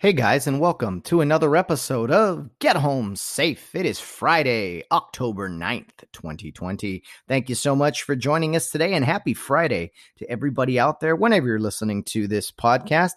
Hey guys, and welcome to another episode of Get Home Safe. It is Friday, October 9th, 2020. Thank you so much for joining us today, and happy Friday to everybody out there, whenever you're listening to this podcast.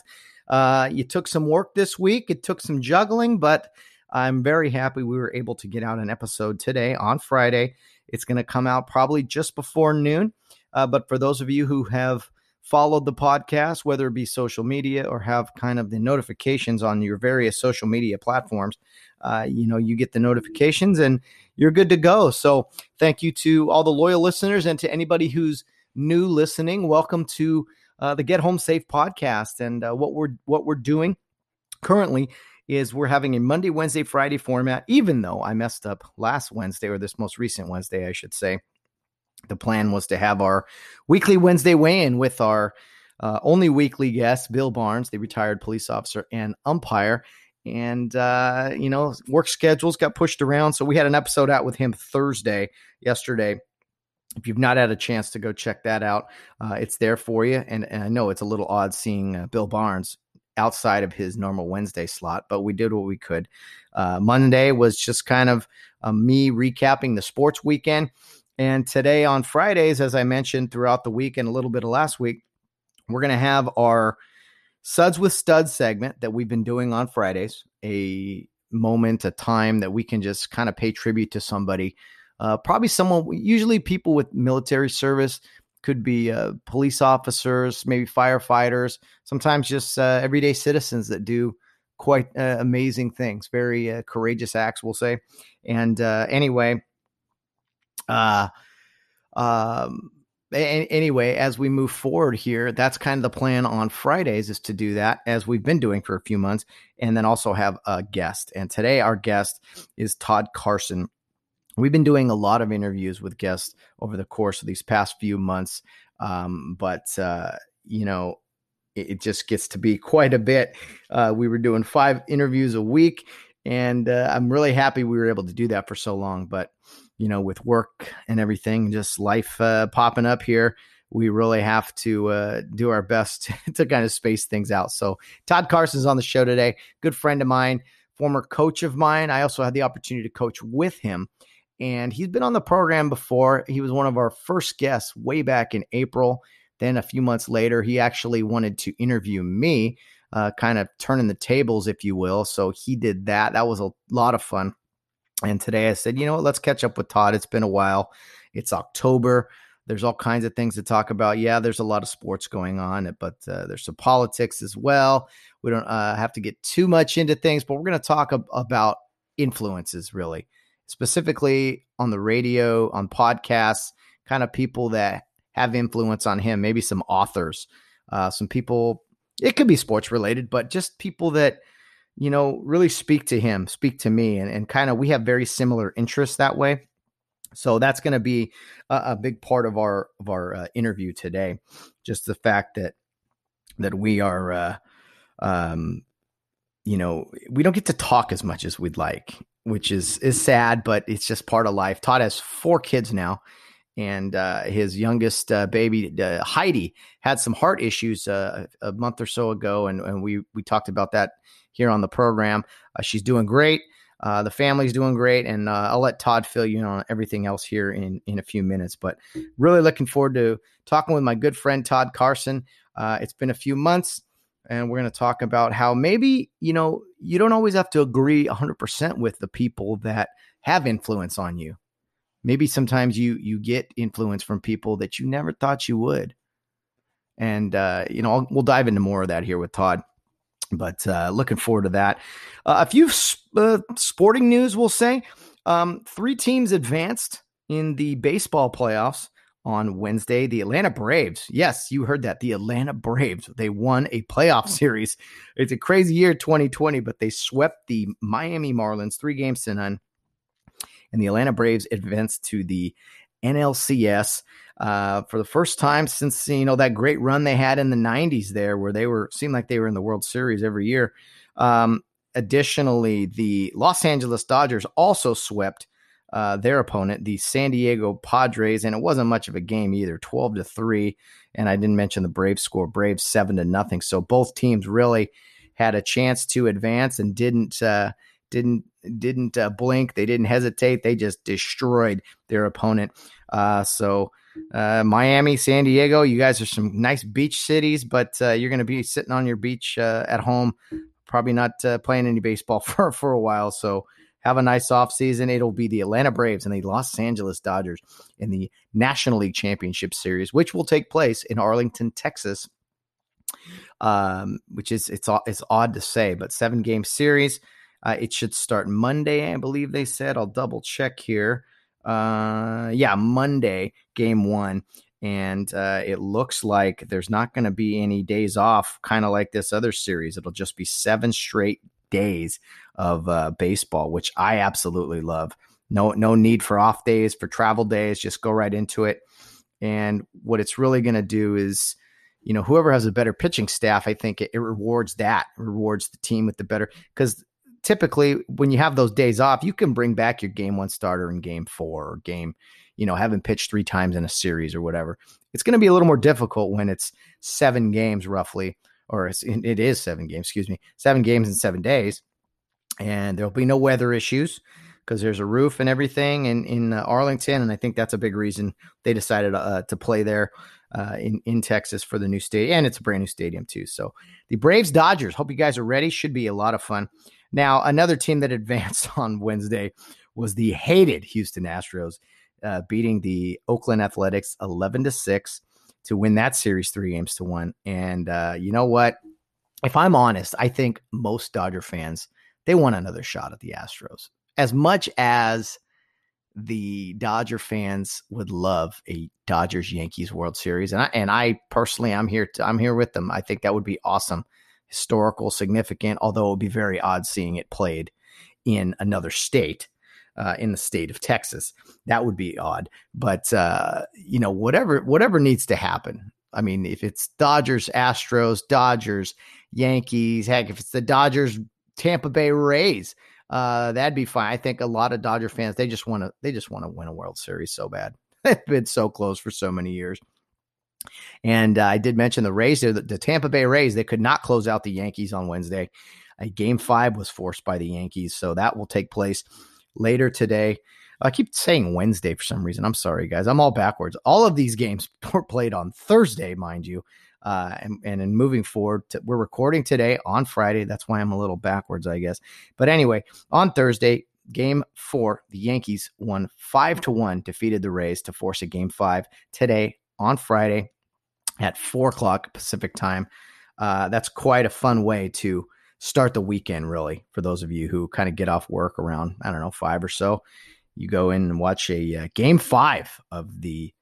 Uh, you took some work this week, it took some juggling, but I'm very happy we were able to get out an episode today on Friday. It's going to come out probably just before noon. Uh, but for those of you who have followed the podcast, whether it be social media or have kind of the notifications on your various social media platforms, uh, you know, you get the notifications and you're good to go. So thank you to all the loyal listeners and to anybody who's new listening. Welcome to uh, the Get Home Safe podcast. And uh, what we're what we're doing currently is we're having a Monday, Wednesday, Friday format. Even though I messed up last Wednesday or this most recent Wednesday, I should say the plan was to have our weekly Wednesday weigh in with our uh, only weekly guest, Bill Barnes, the retired police officer and umpire. And, uh, you know, work schedules got pushed around. So we had an episode out with him Thursday, yesterday. If you've not had a chance to go check that out, uh, it's there for you. And, and, I know it's a little odd seeing uh, Bill Barnes outside of his normal Wednesday slot, but we did what we could. Uh, Monday was just kind of uh, me recapping the sports weekend. And today on Fridays, as I mentioned throughout the week and a little bit of last week, we're going to have our Suds with Studs segment that we've been doing on Fridays, a moment, a time that we can just kind of pay tribute to somebody. Uh, probably someone, usually people with military service, could be uh, police officers, maybe firefighters, sometimes just uh, everyday citizens that do quite uh, amazing things, very uh, courageous acts, we'll say. And uh, anyway, uh, um, anyway, as we move forward here, that's kind of the plan on Fridays is to do that as we've been doing for a few months, and then also have a guest. And today, our guest is Todd Carson. We've been doing a lot of interviews with guests over the course of these past few months, um, but uh, you know, it, it, just gets to be quite a bit. Uh, we were doing five interviews a week, and uh, I'm really happy we were able to do that for so long. But you know, with work and everything, just life uh, popping up here, we really have to uh, do our best to kind of space things out. So, Todd Carson's on the show today, good friend of mine, former coach of mine. I also had the opportunity to coach with him, and he's been on the program before. He was one of our first guests way back in April. Then, a few months later, he actually wanted to interview me, uh, kind of turning the tables, if you will. So, he did that. That was a lot of fun. And today I said, you know what, let's catch up with Todd. It's been a while. It's October. There's all kinds of things to talk about. Yeah, there's a lot of sports going on, but uh, there's some politics as well. We don't uh, have to get too much into things, but we're going to talk ab- about influences really, specifically on the radio, on podcasts, kind of people that have influence on him, maybe some authors, uh, some people. It could be sports related, but just people that you know, really speak to him, speak to me, and, and kind of we have very similar interests that way. So that's going to be a, a, big part of our of our uh, interview today. Just the fact that that we are, uh, um, you know, we don't get to talk as much as we'd like, which is is sad, but it's just part of life. Todd has four kids now, and uh, his youngest uh, baby uh, Heidi had some heart issues uh, a month or so ago, and, and we we talked about that here on the program. Uh, she's doing great. Uh, the family's doing great, and uh, I'll let Todd fill you in on everything else here in in a few minutes. But really looking forward to talking with my good friend Todd Carson. Uh, it's been a few months, and we're going to talk about how maybe you know you don't always have to agree 100% with the people that have influence on you. Maybe sometimes you you get influence from people that you never thought you would, and uh, you know I'll, we'll dive into more of that here with Todd but uh, looking forward to that. Uh, a few uh, sporting news, we'll say. Um, three teams advanced in the baseball playoffs on Wednesday. The Atlanta Braves, yes, you heard that. The Atlanta Braves, they won a playoff series. It's a crazy year, 2020, but they swept the Miami Marlins three games to none. And the Atlanta Braves advanced to the NLCS uh, for the first time since you know that great run they had in the 90s there, where they were seemed like they were in the World Series every year. Um, additionally, the Los Angeles Dodgers also swept uh, their opponent, the San Diego Padres, and it wasn't much of a game either, twelve to three. And I didn't mention the Braves score, Braves seven to nothing. So both teams really had a chance to advance and didn't uh, didn't didn't uh, blink. They didn't hesitate. They just destroyed their opponent. Uh, so uh, Miami, San Diego, you guys are some nice beach cities, but uh, you're going to be sitting on your beach uh, at home, probably not uh, playing any baseball for for a while. So have a nice off season. It'll be the Atlanta Braves and the Los Angeles Dodgers in the National League Championship Series, which will take place in Arlington, Texas. Um, which is it's it's odd to say, but seven game series. Uh, it should start Monday, I believe they said. I'll double check here. Uh, yeah, Monday, game one. And uh, it looks like there's not going to be any days off, kind of like this other series. It'll just be seven straight days of uh, baseball, which I absolutely love. No, no need for off days, for travel days. Just go right into it. And what it's really going to do is, you know, whoever has a better pitching staff, I think it, it rewards that, rewards the team with the better because typically when you have those days off, you can bring back your game one starter in game four or game, you know, having pitched three times in a series or whatever. It's going to be a little more difficult when it's seven games roughly, or it is seven games, excuse me, seven games in seven days. And there'll be no weather issues because there's a roof and everything in, in uh, Arlington. And I think that's a big reason they decided uh, to play there. Uh, in in Texas for the new stadium, and it's a brand new stadium too. So the Braves Dodgers. Hope you guys are ready. Should be a lot of fun. Now, another team that advanced on Wednesday was the hated Houston Astros, uh, beating the Oakland Athletics 11 to 6 to win that series three games to one. And uh, you know what? If I'm honest, I think most Dodger fans they want another shot at the Astros. As much as the Dodger fans would love a Dodgers Yankees World Series, and I and I personally I'm here to I'm here with them. I think that would be awesome historical, significant, although it would be very odd seeing it played in another state. Uh, in the state of Texas, that would be odd. But uh, you know, whatever whatever needs to happen. I mean, if it's Dodgers, Astros, Dodgers, Yankees, heck, if it's the Dodgers, Tampa Bay Rays, uh, that'd be fine. I think a lot of Dodger fans they just want to they just want to win a World Series so bad. They've been so close for so many years. And uh, I did mention the Rays, the, the, Tampa Bay Rays, they could not close out the Yankees on Wednesday. A game five was forced by the Yankees. So that will take place later today. I keep saying Wednesday for some reason. I'm sorry, guys. I'm all backwards. All of these games were played on Thursday, mind you. Uh, and, and in moving forward, to, we're recording today on Friday. That's why I'm a little backwards, I guess. But anyway, on Thursday, game four, the Yankees won five to one, defeated the Rays to force a game five. Today, on Friday at four o'clock Pacific time. Uh, that's quite a fun way to start the weekend, really, for those of you who kind of get off work around, I don't know, five or so. You go in and watch a uh, game five of the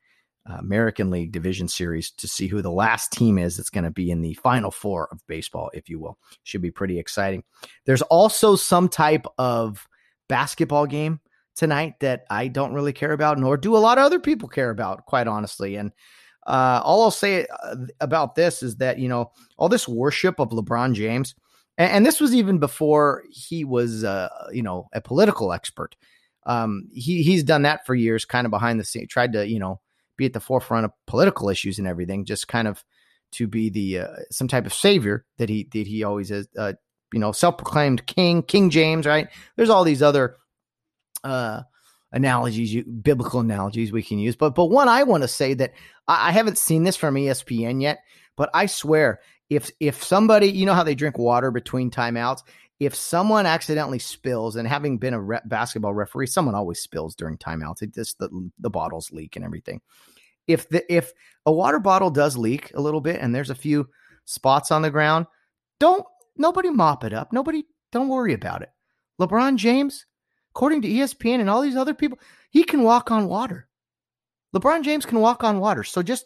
uh, American League Division Series to see who the last team is that's going to be in the final four of baseball, if you will. Should be pretty exciting. There's also some type of basketball game tonight that I don't really care about, nor do a lot of other people care about, quite honestly. And uh, all I'll say uh, about this is that, you know, all this worship of LeBron James, and, and this was even before he was, uh, you know, a political expert. Um, he, he's done that for years, kind of behind the scene, tried to, you know, be at the forefront of political issues and everything, just kind of to be the uh, some type of savior that he that he always is. Uh, you know, self-proclaimed king, King James, right? There's all these other uh, analogies, you, biblical analogies we can use. But but one I want to say that I, I haven't seen this from ESPN yet, but I swear if if somebody, you know how they drink water between timeouts, if someone accidentally spills, and having been a re- basketball referee, someone always spills during timeouts. It just the the bottles leak and everything. If the if a water bottle does leak a little bit and there's a few spots on the ground, don't nobody mop it up. Nobody don't worry about it. LeBron James according to ESPN and all these other people, he can walk on water. LeBron James can walk on water. So just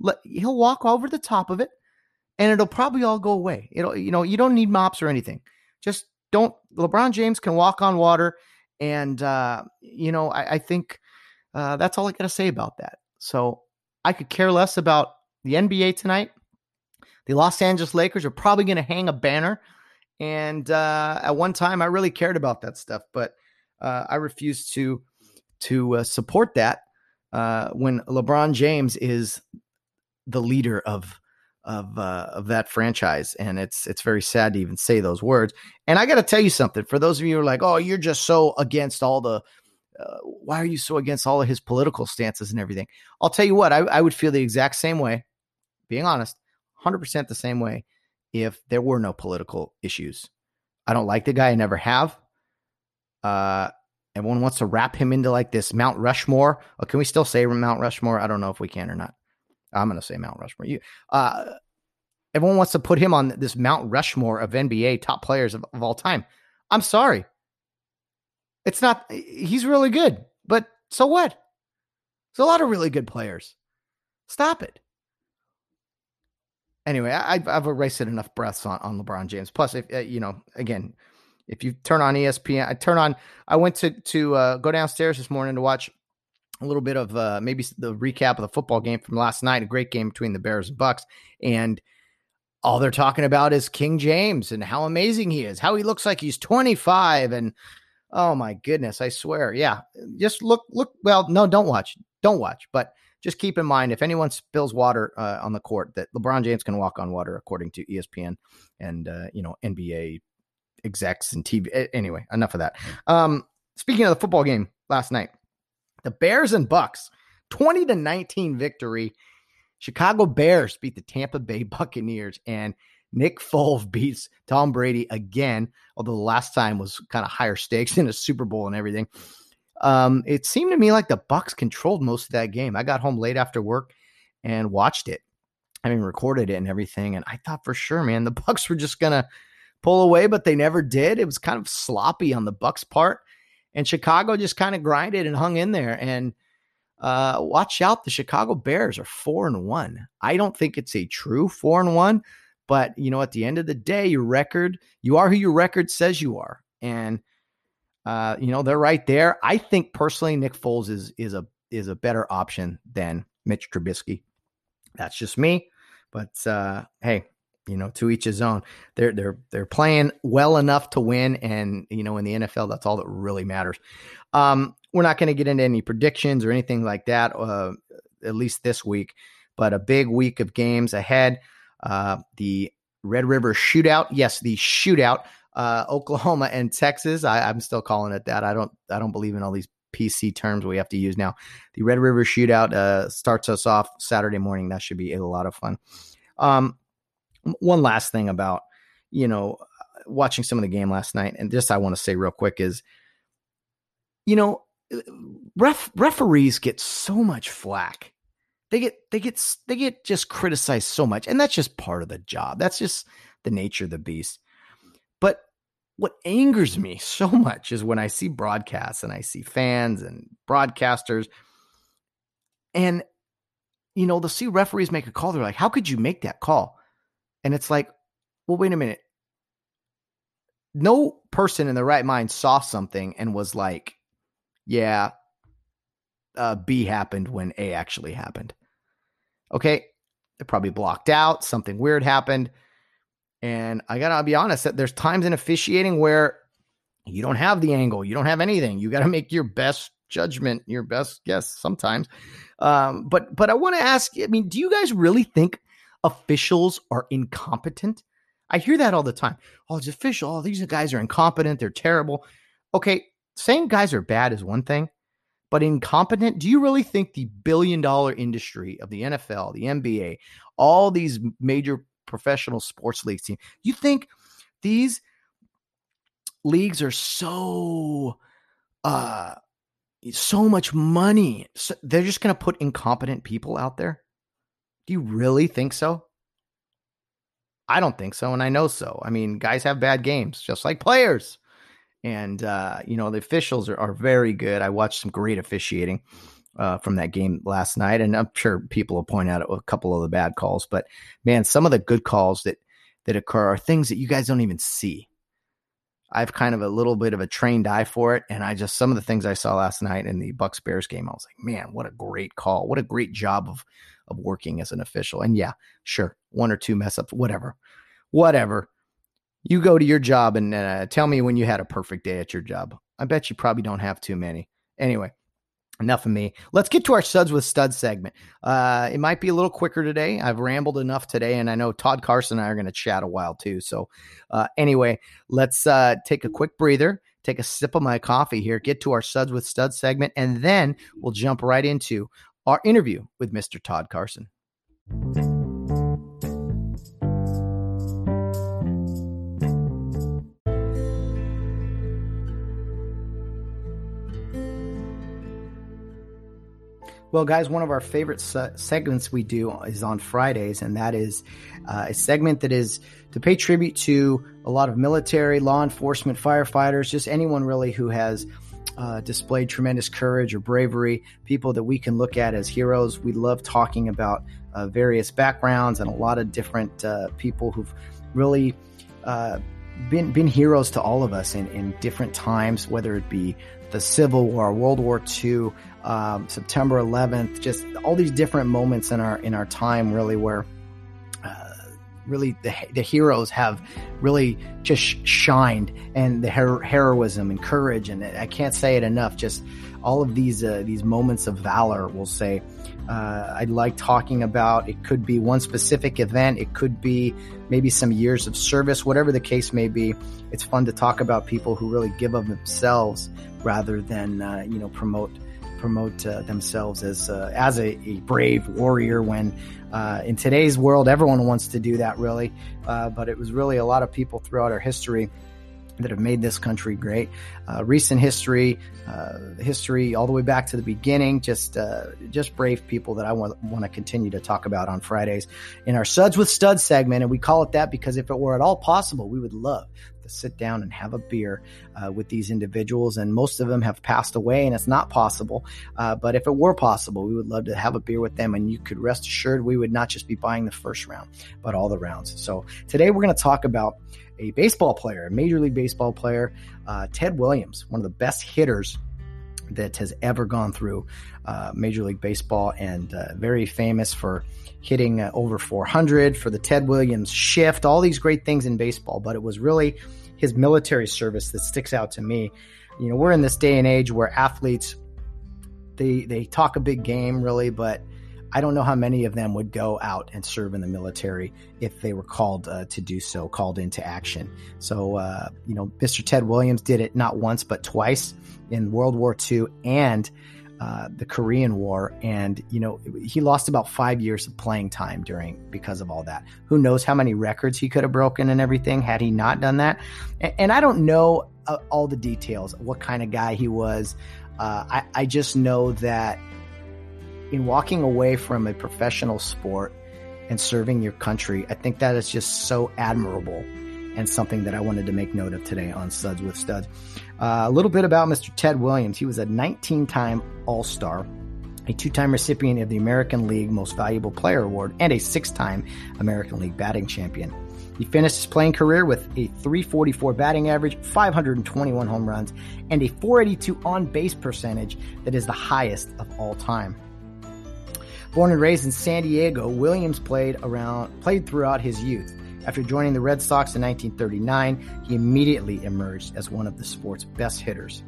let he'll walk over the top of it and it'll probably all go away. It'll you know, you don't need mops or anything. Just don't LeBron James can walk on water and uh you know, I, I think uh that's all I got to say about that. So I could care less about the NBA tonight. The Los Angeles Lakers are probably going to hang a banner and uh, at one time, I really cared about that stuff, but uh, I refuse to to uh, support that uh, when LeBron James is the leader of of uh, of that franchise, and it's it's very sad to even say those words. And I got to tell you something. For those of you who are like, "Oh, you're just so against all the," uh, why are you so against all of his political stances and everything? I'll tell you what. I, I would feel the exact same way. Being honest, hundred percent the same way if there were no political issues. I don't like the guy. I never have. Uh, everyone wants to wrap him into like this Mount Rushmore. Oh, can we still say Mount Rushmore? I don't know if we can or not. I'm going to say Mount Rushmore. You, uh, everyone wants to put him on this Mount Rushmore of NBA top players of, of all time. I'm sorry. It's not, he's really good, but so what? There's a lot of really good players. Stop it anyway, I, have erased enough breaths on, on LeBron James. Plus, if uh, you know, again, if you turn on ESPN, I turn on. I went to to uh, go downstairs this morning to watch a little bit of uh, maybe the recap of the football game from last night. A great game between the Bears and Bucks, and all they're talking about is King James and how amazing he is, how he looks like he's 25, and oh my goodness, I swear, yeah, just look, look. Well, no, don't watch, don't watch, but just keep in mind if anyone spills water uh, on the court, that LeBron James can walk on water, according to ESPN and uh, you know NBA execs and TV. Anyway, enough of that. Um, speaking of the football game last night, the Bears and Bucks, twenty to nineteen victory. Chicago Bears beat the Tampa Bay Buccaneers, and Nick Foles beats Tom Brady again. Although the last time was kind of higher stakes in a Super Bowl and everything. Um, it seemed to me like the Bucks controlled most of that game. I got home late after work and watched it. I mean, recorded it and everything, and I thought for sure, man, the Bucks were just gonna pull away, but they never did. It was kind of sloppy on the Bucks part, and Chicago just kind of grinded and hung in there. And uh, watch out, the Chicago Bears are four and one. I don't think it's a true four and one, but you know, at the end of the day, your record, you are who your record says you are, and uh, you know, they're right there. I think personally, Nick Foles is is a is a better option than Mitch Trubisky. That's just me. But uh, hey, you know, to each his own. They're they're they're playing well enough to win, and you know, in the NFL, that's all that really matters. Um, we're not going to get into any predictions or anything like that, uh, at least this week. But a big week of games ahead. Uh, the Red River Shootout, yes, the shootout uh, Oklahoma and Texas. I, am still calling it that. I don't I don't believe in all these PC terms we have to use now. The Red River Shootout uh, starts us off Saturday morning. That should be a lot of fun. Um, one last thing about you know watching some of the game last night, and this I want to say real quick is, you know, uh, ref referees get so much flack. They get they get they get just criticized so much, and that's just part of the job. That's just the nature of the beast. But what angers me so much is when I see broadcasts and I see fans and broadcasters, and you know, they'll see referees make a call. They're like, "How could you make that call?" And it's like, "Well, wait a minute. No person in the right mind saw something and was like, "Yeah, uh, B happened when A actually happened." Okay, they're probably blocked out. Something weird happened. And I gotta be honest that there's times in officiating where you don't have the angle, you don't have anything. You got to make your best judgment, your best guess sometimes. Um, but but I want to ask. I mean, do you guys really think officials are incompetent? I hear that all the time. Oh, it's official. Oh, these guys are incompetent. They're terrible. Okay, saying guys are bad is one thing, but incompetent. Do you really think the billion dollar industry of the NFL, the NBA, all these major professional sports leagues team. You think these leagues are so uh so much money. So they're just going to put incompetent people out there? Do you really think so? I don't think so, and I know so. I mean, guys have bad games, just like players. And uh, you know, the officials are, are very good. I watched some great officiating uh, from that game last night. And I'm sure people will point out a couple of the bad calls, but man, some of the good calls that that occur are things that you guys don't even see. I've kind of a little bit of a trained eye for it, and I just some of the things I saw last night in the Bucks Bears game, I was like, man, what a great call! What a great job of of working as an official. And yeah, sure, one or two mess ups, whatever, whatever. You go to your job and uh, tell me when you had a perfect day at your job. I bet you probably don't have too many. Anyway, enough of me. Let's get to our suds with studs segment. Uh, it might be a little quicker today. I've rambled enough today, and I know Todd Carson and I are going to chat a while too. So, uh, anyway, let's uh, take a quick breather, take a sip of my coffee here, get to our suds with studs segment, and then we'll jump right into our interview with Mr. Todd Carson. Well, guys, one of our favorite se- segments we do is on Fridays, and that is uh, a segment that is to pay tribute to a lot of military, law enforcement, firefighters, just anyone really who has uh, displayed tremendous courage or bravery, people that we can look at as heroes. We love talking about uh, various backgrounds and a lot of different uh, people who've really uh, been been heroes to all of us in, in different times, whether it be the Civil War, World War II, um, September 11th, just all these different moments in our in our time, really where really the the heroes have really just shined, and the her- heroism and courage, and I can't say it enough. Just all of these uh, these moments of valor, we'll say. Uh, I like talking about. It could be one specific event. It could be maybe some years of service, whatever the case may be. It's fun to talk about people who really give of themselves rather than uh, you know promote promote uh, themselves as uh, as a, a, brave warrior. When uh, in today's world, everyone wants to do that, really. Uh, but it was really a lot of people throughout our history that have made this country great. Uh, recent history, uh, history all the way back to the beginning, just just brave people that I want want to continue to talk about on Fridays in our Suds with Studs segment, and we call it that because if it were at all possible, we would love to sit down and have a beer uh, with these individuals. And most of them have passed away, and it's not possible. Uh, but if it were possible, we would love to have a beer with them. And you could rest assured we would not just be buying the first round, but all the rounds. So today we're going to talk about a baseball player, a Major League Baseball player, uh, Ted Williams, one of the best hitters that has ever gone through uh, Major League Baseball and uh, very famous for hitting uh, over 400 for the Ted Williams shift, all these great things in baseball. But it was really his military service that sticks out to me. You know, we're in this day and age where athletes they they talk a big game really, but I don't know how many of them would go out and serve in the military if they were called uh, to do so, called into action. So, uh, you know, Mr. Ted Williams did it not once, but twice in World War II and uh, the Korean War, and you know he lost about five years of playing time during because of all that. Who knows how many records he could have broken and everything had he not done that? And, and I don't know uh, all the details, what kind of guy he was. Uh, I, I just know that in walking away from a professional sport and serving your country, I think that is just so admirable and something that I wanted to make note of today on Suds with Studs. Uh, a little bit about Mr. Ted Williams. He was a 19 time All Star, a two time recipient of the American League Most Valuable Player Award, and a six time American League batting champion. He finished his playing career with a 344 batting average, 521 home runs, and a 482 on base percentage that is the highest of all time. Born and raised in San Diego, Williams played around played throughout his youth. After joining the Red Sox in 1939, he immediately emerged as one of the sport's best hitters.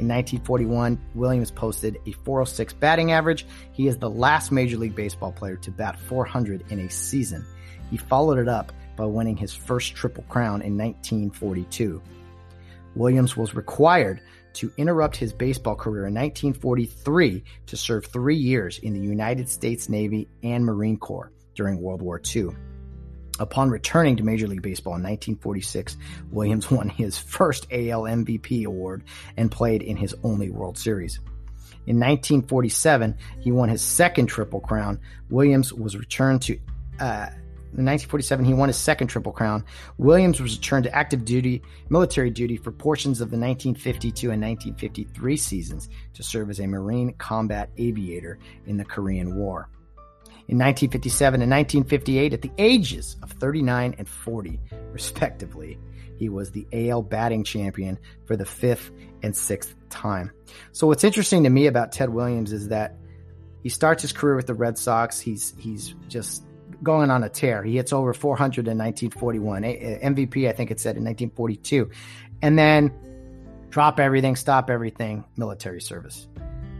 In 1941, Williams posted a 406 batting average. He is the last Major League Baseball player to bat 400 in a season. He followed it up by winning his first Triple Crown in 1942. Williams was required to interrupt his baseball career in 1943 to serve three years in the United States Navy and Marine Corps during World War II. Upon returning to Major League Baseball in 1946, Williams won his first AL MVP award and played in his only World Series. In 1947, he won his second Triple Crown. Williams was returned to uh, In 1947, he won his second Triple Crown. Williams was returned to active duty, military duty for portions of the 1952 and 1953 seasons to serve as a Marine combat aviator in the Korean War. In 1957 and 1958, at the ages of 39 and 40, respectively, he was the AL batting champion for the fifth and sixth time. So, what's interesting to me about Ted Williams is that he starts his career with the Red Sox. He's he's just going on a tear. He hits over 400 in 1941. MVP, I think it said in 1942, and then drop everything, stop everything, military service.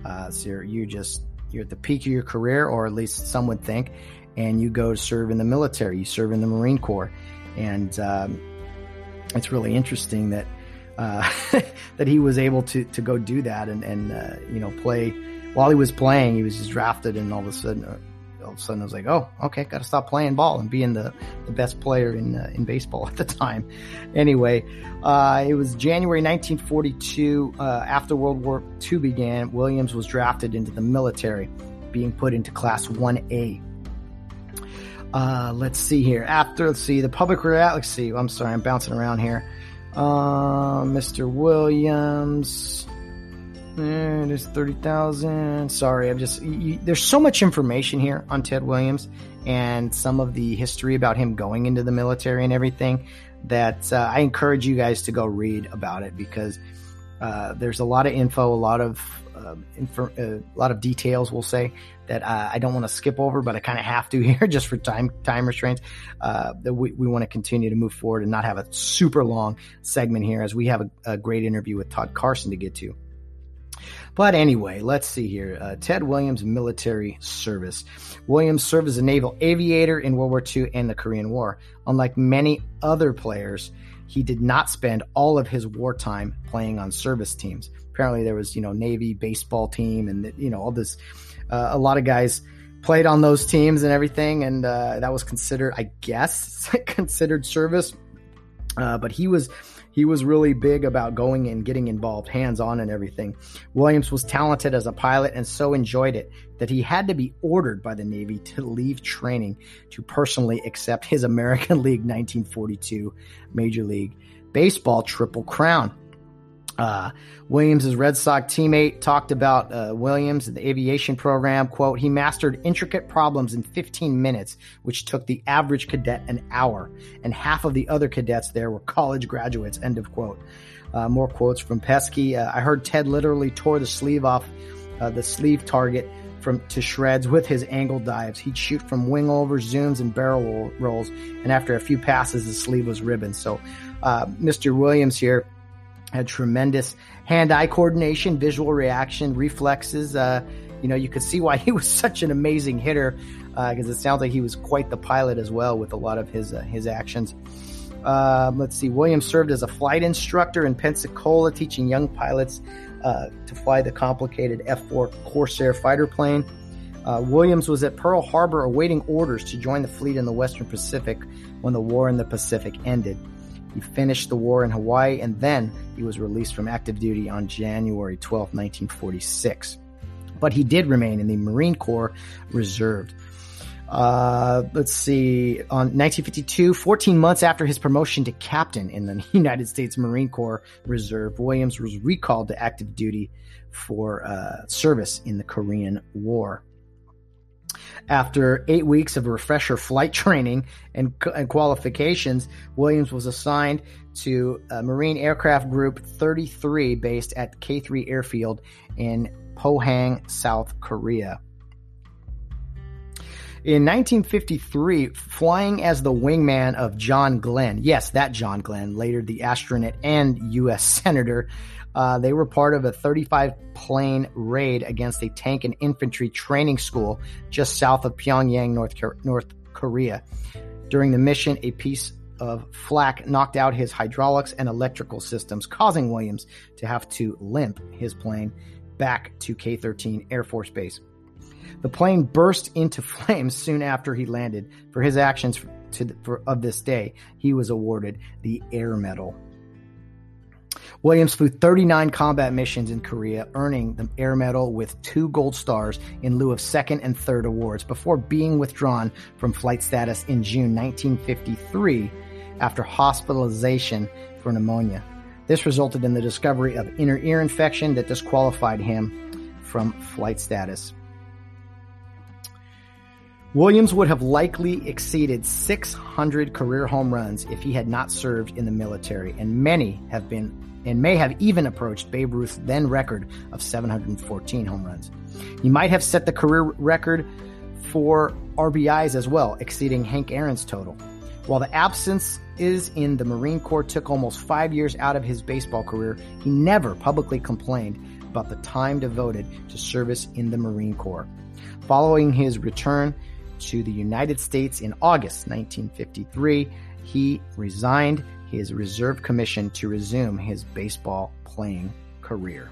Uh, so you're, you just you're at the peak of your career, or at least some would think, and you go to serve in the military. You serve in the Marine Corps, and um, it's really interesting that uh, that he was able to to go do that and and uh, you know play while he was playing, he was just drafted, and all of a sudden, uh, sudden, I was like, oh, okay, got to stop playing ball and being the, the best player in uh, in baseball at the time. Anyway, uh, it was January 1942. Uh, after World War II began, Williams was drafted into the military, being put into Class 1A. Uh, let's see here. After, let's see, the public reality. Let's see. I'm sorry, I'm bouncing around here. Uh, Mr. Williams. Eh, there's 30,000. Sorry, I'm just, you, there's so much information here on Ted Williams and some of the history about him going into the military and everything that uh, I encourage you guys to go read about it because uh, there's a lot of info, a lot of uh, infor- uh, a lot of details, we'll say that uh, I don't want to skip over, but I kind of have to here just for time time restraints. Uh, that we, we want to continue to move forward and not have a super long segment here, as we have a, a great interview with Todd Carson to get to. But anyway, let's see here. Uh, Ted Williams military service. Williams served as a naval aviator in World War II and the Korean War. Unlike many other players, he did not spend all of his wartime playing on service teams. Apparently, there was you know Navy baseball team and you know all this. Uh, a lot of guys played on those teams and everything, and uh, that was considered, I guess, considered service. Uh, but he was he was really big about going and getting involved hands on and everything. Williams was talented as a pilot and so enjoyed it that he had to be ordered by the Navy to leave training to personally accept his American League 1942 Major League Baseball Triple Crown. Uh, Williams' Red Sox teammate talked about uh, Williams the aviation program. Quote, he mastered intricate problems in 15 minutes, which took the average cadet an hour, and half of the other cadets there were college graduates, end of quote. Uh, more quotes from Pesky. Uh, I heard Ted literally tore the sleeve off uh, the sleeve target from to shreds with his angle dives. He'd shoot from wing overs, zooms, and barrel rolls, and after a few passes, the sleeve was ribbon. So, uh, Mr. Williams here had tremendous hand-eye coordination, visual reaction, reflexes. Uh, you know, you could see why he was such an amazing hitter because uh, it sounds like he was quite the pilot as well with a lot of his uh, his actions. Um, let's see. Williams served as a flight instructor in Pensacola, teaching young pilots uh, to fly the complicated F-4 Corsair fighter plane. Uh, Williams was at Pearl Harbor awaiting orders to join the fleet in the Western Pacific when the war in the Pacific ended. He finished the war in Hawaii and then he was released from active duty on January 12, 1946. But he did remain in the Marine Corps Reserve. Uh, let's see. On 1952, 14 months after his promotion to captain in the United States Marine Corps Reserve, Williams was recalled to active duty for uh, service in the Korean War. After eight weeks of refresher flight training and, and qualifications, Williams was assigned to Marine Aircraft Group 33 based at K 3 Airfield in Pohang, South Korea. In 1953, flying as the wingman of John Glenn, yes, that John Glenn, later the astronaut and U.S. Senator, uh, they were part of a 35 plane raid against a tank and infantry training school just south of Pyongyang, North, North Korea. During the mission, a piece of flak knocked out his hydraulics and electrical systems, causing Williams to have to limp his plane back to K 13 Air Force Base. The plane burst into flames soon after he landed. For his actions to, for, of this day, he was awarded the Air Medal. Williams flew 39 combat missions in Korea, earning the Air Medal with two gold stars in lieu of second and third awards before being withdrawn from flight status in June 1953 after hospitalization for pneumonia. This resulted in the discovery of inner ear infection that disqualified him from flight status. Williams would have likely exceeded 600 career home runs if he had not served in the military, and many have been and may have even approached Babe Ruth's then record of 714 home runs. He might have set the career record for RBIs as well, exceeding Hank Aaron's total. While the absence is in the Marine Corps took almost five years out of his baseball career, he never publicly complained about the time devoted to service in the Marine Corps. Following his return to the United States in August 1953, he resigned his reserve commission to resume his baseball playing career.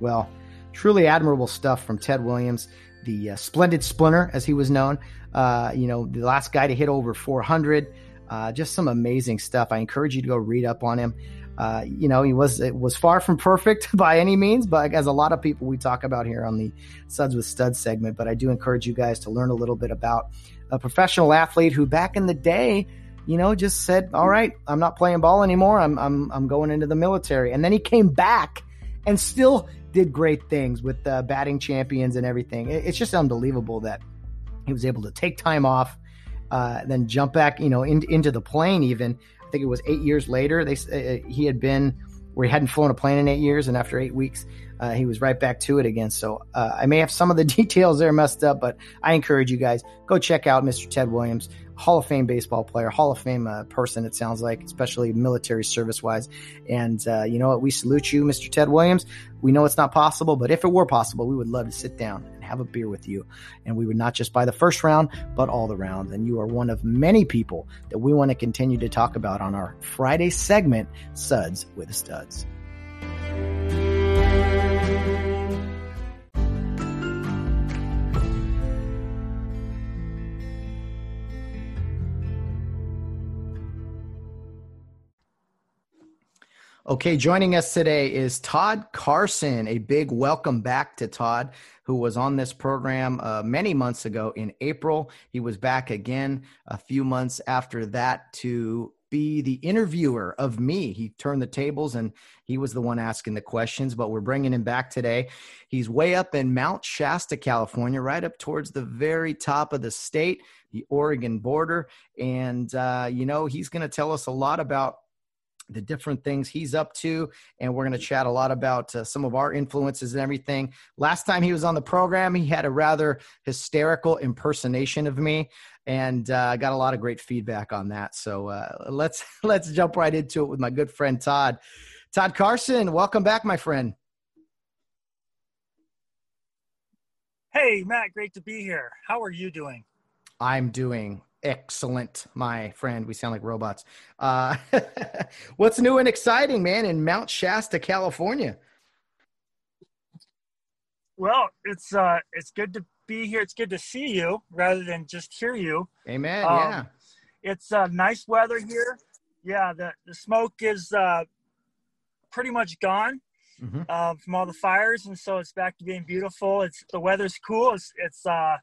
Well, truly admirable stuff from Ted Williams, the uh, splendid splinter, as he was known. Uh, you know, the last guy to hit over 400. Uh, just some amazing stuff. I encourage you to go read up on him. Uh, you know, he was it was far from perfect by any means, but as a lot of people we talk about here on the Suds with Studs segment. But I do encourage you guys to learn a little bit about a professional athlete who back in the day, you know, just said, "All right, I'm not playing ball anymore. I'm I'm I'm going into the military." And then he came back and still did great things with uh, batting champions and everything. It's just unbelievable that he was able to take time off, uh, then jump back, you know, in, into the plane even I think it was eight years later. They uh, he had been where he hadn't flown a plane in eight years, and after eight weeks, uh, he was right back to it again. So uh, I may have some of the details there messed up, but I encourage you guys go check out Mr. Ted Williams, Hall of Fame baseball player, Hall of Fame uh, person. It sounds like, especially military service wise. And uh, you know what? We salute you, Mr. Ted Williams. We know it's not possible, but if it were possible, we would love to sit down and have a beer with you. And we would not just buy the first round, but all the rounds. And you are one of many people that we want to continue to talk about on our Friday segment, Suds with Studs. Okay, joining us today is Todd Carson. A big welcome back to Todd, who was on this program uh, many months ago in April. He was back again a few months after that to be the interviewer of me. He turned the tables and he was the one asking the questions, but we're bringing him back today. He's way up in Mount Shasta, California, right up towards the very top of the state, the Oregon border. And, uh, you know, he's going to tell us a lot about the different things he's up to. And we're going to chat a lot about uh, some of our influences and everything. Last time he was on the program, he had a rather hysterical impersonation of me and uh, got a lot of great feedback on that. So uh, let's let's jump right into it with my good friend Todd. Todd Carson, welcome back, my friend. Hey, Matt, great to be here. How are you doing? I'm doing excellent, my friend. We sound like robots. Uh, what's new and exciting, man, in Mount Shasta, California? Well, it's uh, it's good to be here. It's good to see you rather than just hear you. Amen. Um, yeah. It's uh, nice weather here. Yeah, the the smoke is uh, pretty much gone mm-hmm. uh, from all the fires, and so it's back to being beautiful. It's the weather's cool. It's it's uh,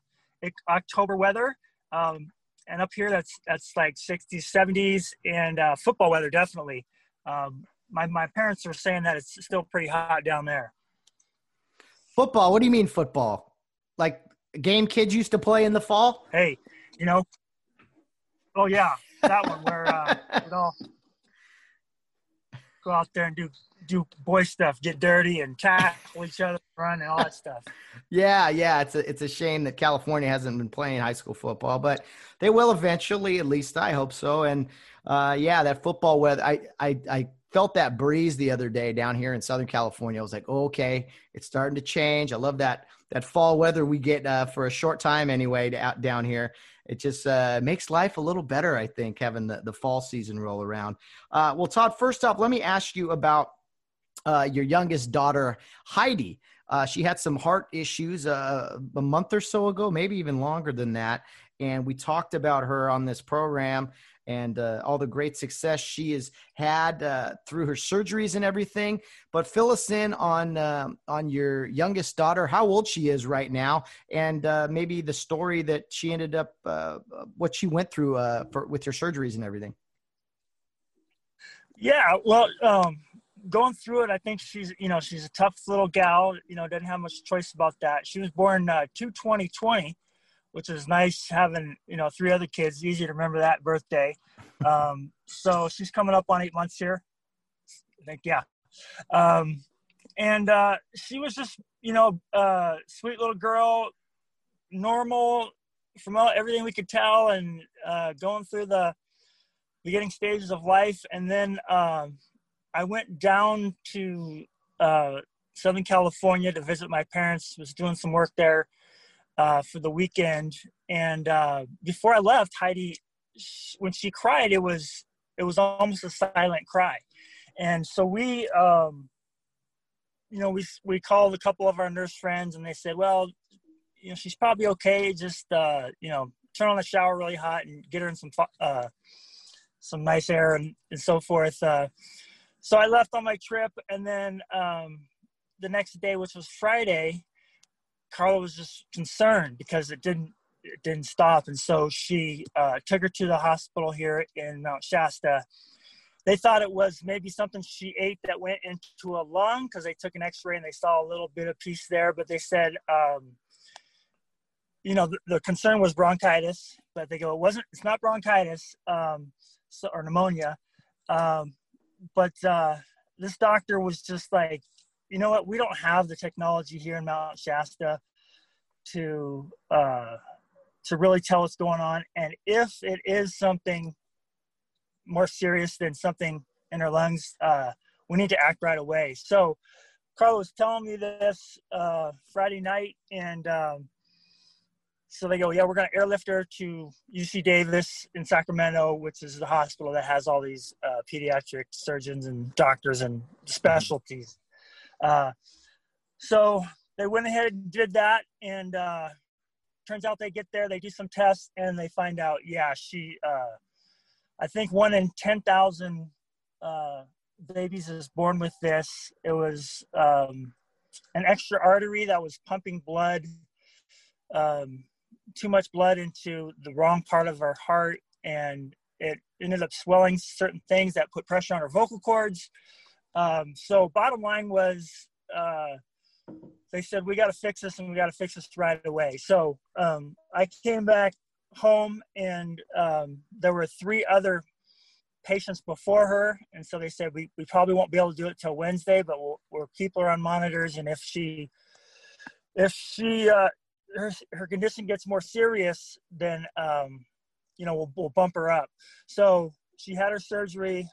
October weather. Um, and up here that's that's like 60s 70s and uh, football weather definitely. Um, my, my parents are saying that it's still pretty hot down there. Football what do you mean football? Like game kids used to play in the fall? Hey you know oh yeah that one where uh, we all go out there and do do boy stuff, get dirty and tackle each other, run and all that stuff. Yeah, yeah, it's a it's a shame that California hasn't been playing high school football, but they will eventually. At least I hope so. And uh, yeah, that football weather, I I I felt that breeze the other day down here in Southern California. I was like, oh, okay, it's starting to change. I love that that fall weather we get uh, for a short time anyway out down here. It just uh, makes life a little better, I think, having the, the fall season roll around. Uh, well, Todd, first off, let me ask you about uh, your youngest daughter, Heidi. Uh, she had some heart issues uh, a month or so ago, maybe even longer than that. and we talked about her on this program and uh, all the great success she has had uh, through her surgeries and everything. But fill us in on uh, on your youngest daughter, how old she is right now, and uh, maybe the story that she ended up, uh, what she went through uh, for, with her surgeries and everything. Yeah, well, um, going through it, I think she's you know she's a tough little gal. You know, doesn't have much choice about that. She was born two twenty twenty which is nice having you know three other kids. Easy to remember that birthday. Um, so she's coming up on eight months here. I think yeah, um, and uh, she was just you know uh, sweet little girl, normal from all, everything we could tell, and uh, going through the beginning stages of life. And then um, I went down to uh, Southern California to visit my parents. Was doing some work there uh, for the weekend. And uh, before I left, Heidi, when she cried, it was it was almost a silent cry. And so we, um, you know, we we called a couple of our nurse friends, and they said, well, you know, she's probably okay. Just uh, you know, turn on the shower really hot and get her in some uh, some nice air and, and so forth. Uh, so I left on my trip, and then um, the next day, which was Friday, Carla was just concerned because it didn't it didn't stop, and so she uh, took her to the hospital here in Mount Shasta. They thought it was maybe something she ate that went into a lung because they took an X-ray and they saw a little bit of piece there, but they said, um, you know, the, the, concern was bronchitis, but they go, it wasn't. It's not bronchitis um, so, or pneumonia, um, but uh, this doctor was just like, you know what? We don't have the technology here in Mount Shasta to uh, to really tell what's going on. And if it is something more serious than something in her lungs, uh, we need to act right away. So Carla was telling me this uh, Friday night, and um, so they go, yeah, we're going to airlift her to UC Davis in Sacramento, which is the hospital that has all these uh, pediatric surgeons and doctors and specialties. Uh, so they went ahead and did that, and uh, turns out they get there, they do some tests, and they find out, yeah, she, uh, I think one in ten thousand uh, babies is born with this. It was um, an extra artery that was pumping blood, um, too much blood into the wrong part of her heart, and it ended up swelling certain things that put pressure on her vocal cords. Um, so bottom line was uh, they said we got to fix this and we got to fix this right away. So um, I came back home and um, there were three other patients before her, and so they said we, we probably won't be able to do it till Wednesday, but we'll, we'll keep her on monitors, and if she if she uh, her her condition gets more serious, then um, you know we'll, we'll bump her up. So she had her surgery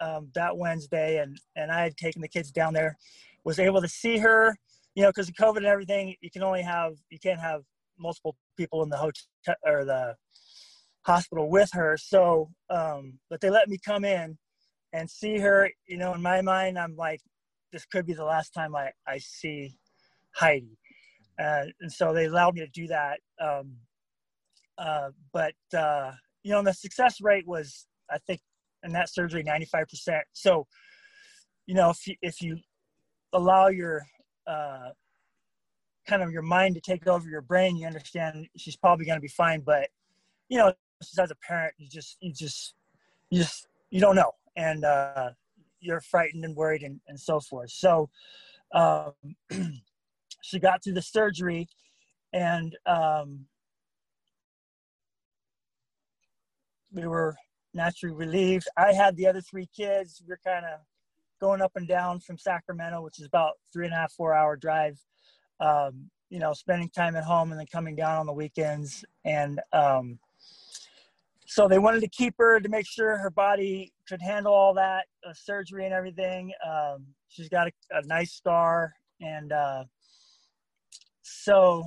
um, that Wednesday, and and I had taken the kids down there, was able to see her, you know, because of COVID and everything, you can only have you can't have multiple people in the hotel or the hospital with her. So, um, but they let me come in and see her. You know, in my mind, I'm like, this could be the last time I I see Heidi, uh, and so they allowed me to do that. Um, uh, but uh, you know, the success rate was I think and that surgery 95%. So, you know, if you, if you allow your uh, kind of your mind to take over your brain, you understand she's probably going to be fine. But, you know, just as a parent, you just, you just, you just, you don't know. And uh, you're frightened and worried and, and so forth. So um, she got through the surgery and um, we were naturally relieved. I had the other three kids. We are kind of going up and down from Sacramento, which is about three and a half, four hour drive. Um, you know, spending time at home and then coming down on the weekends. And um, so they wanted to keep her to make sure her body could handle all that uh, surgery and everything. Um, she's got a, a, nice scar. And uh, so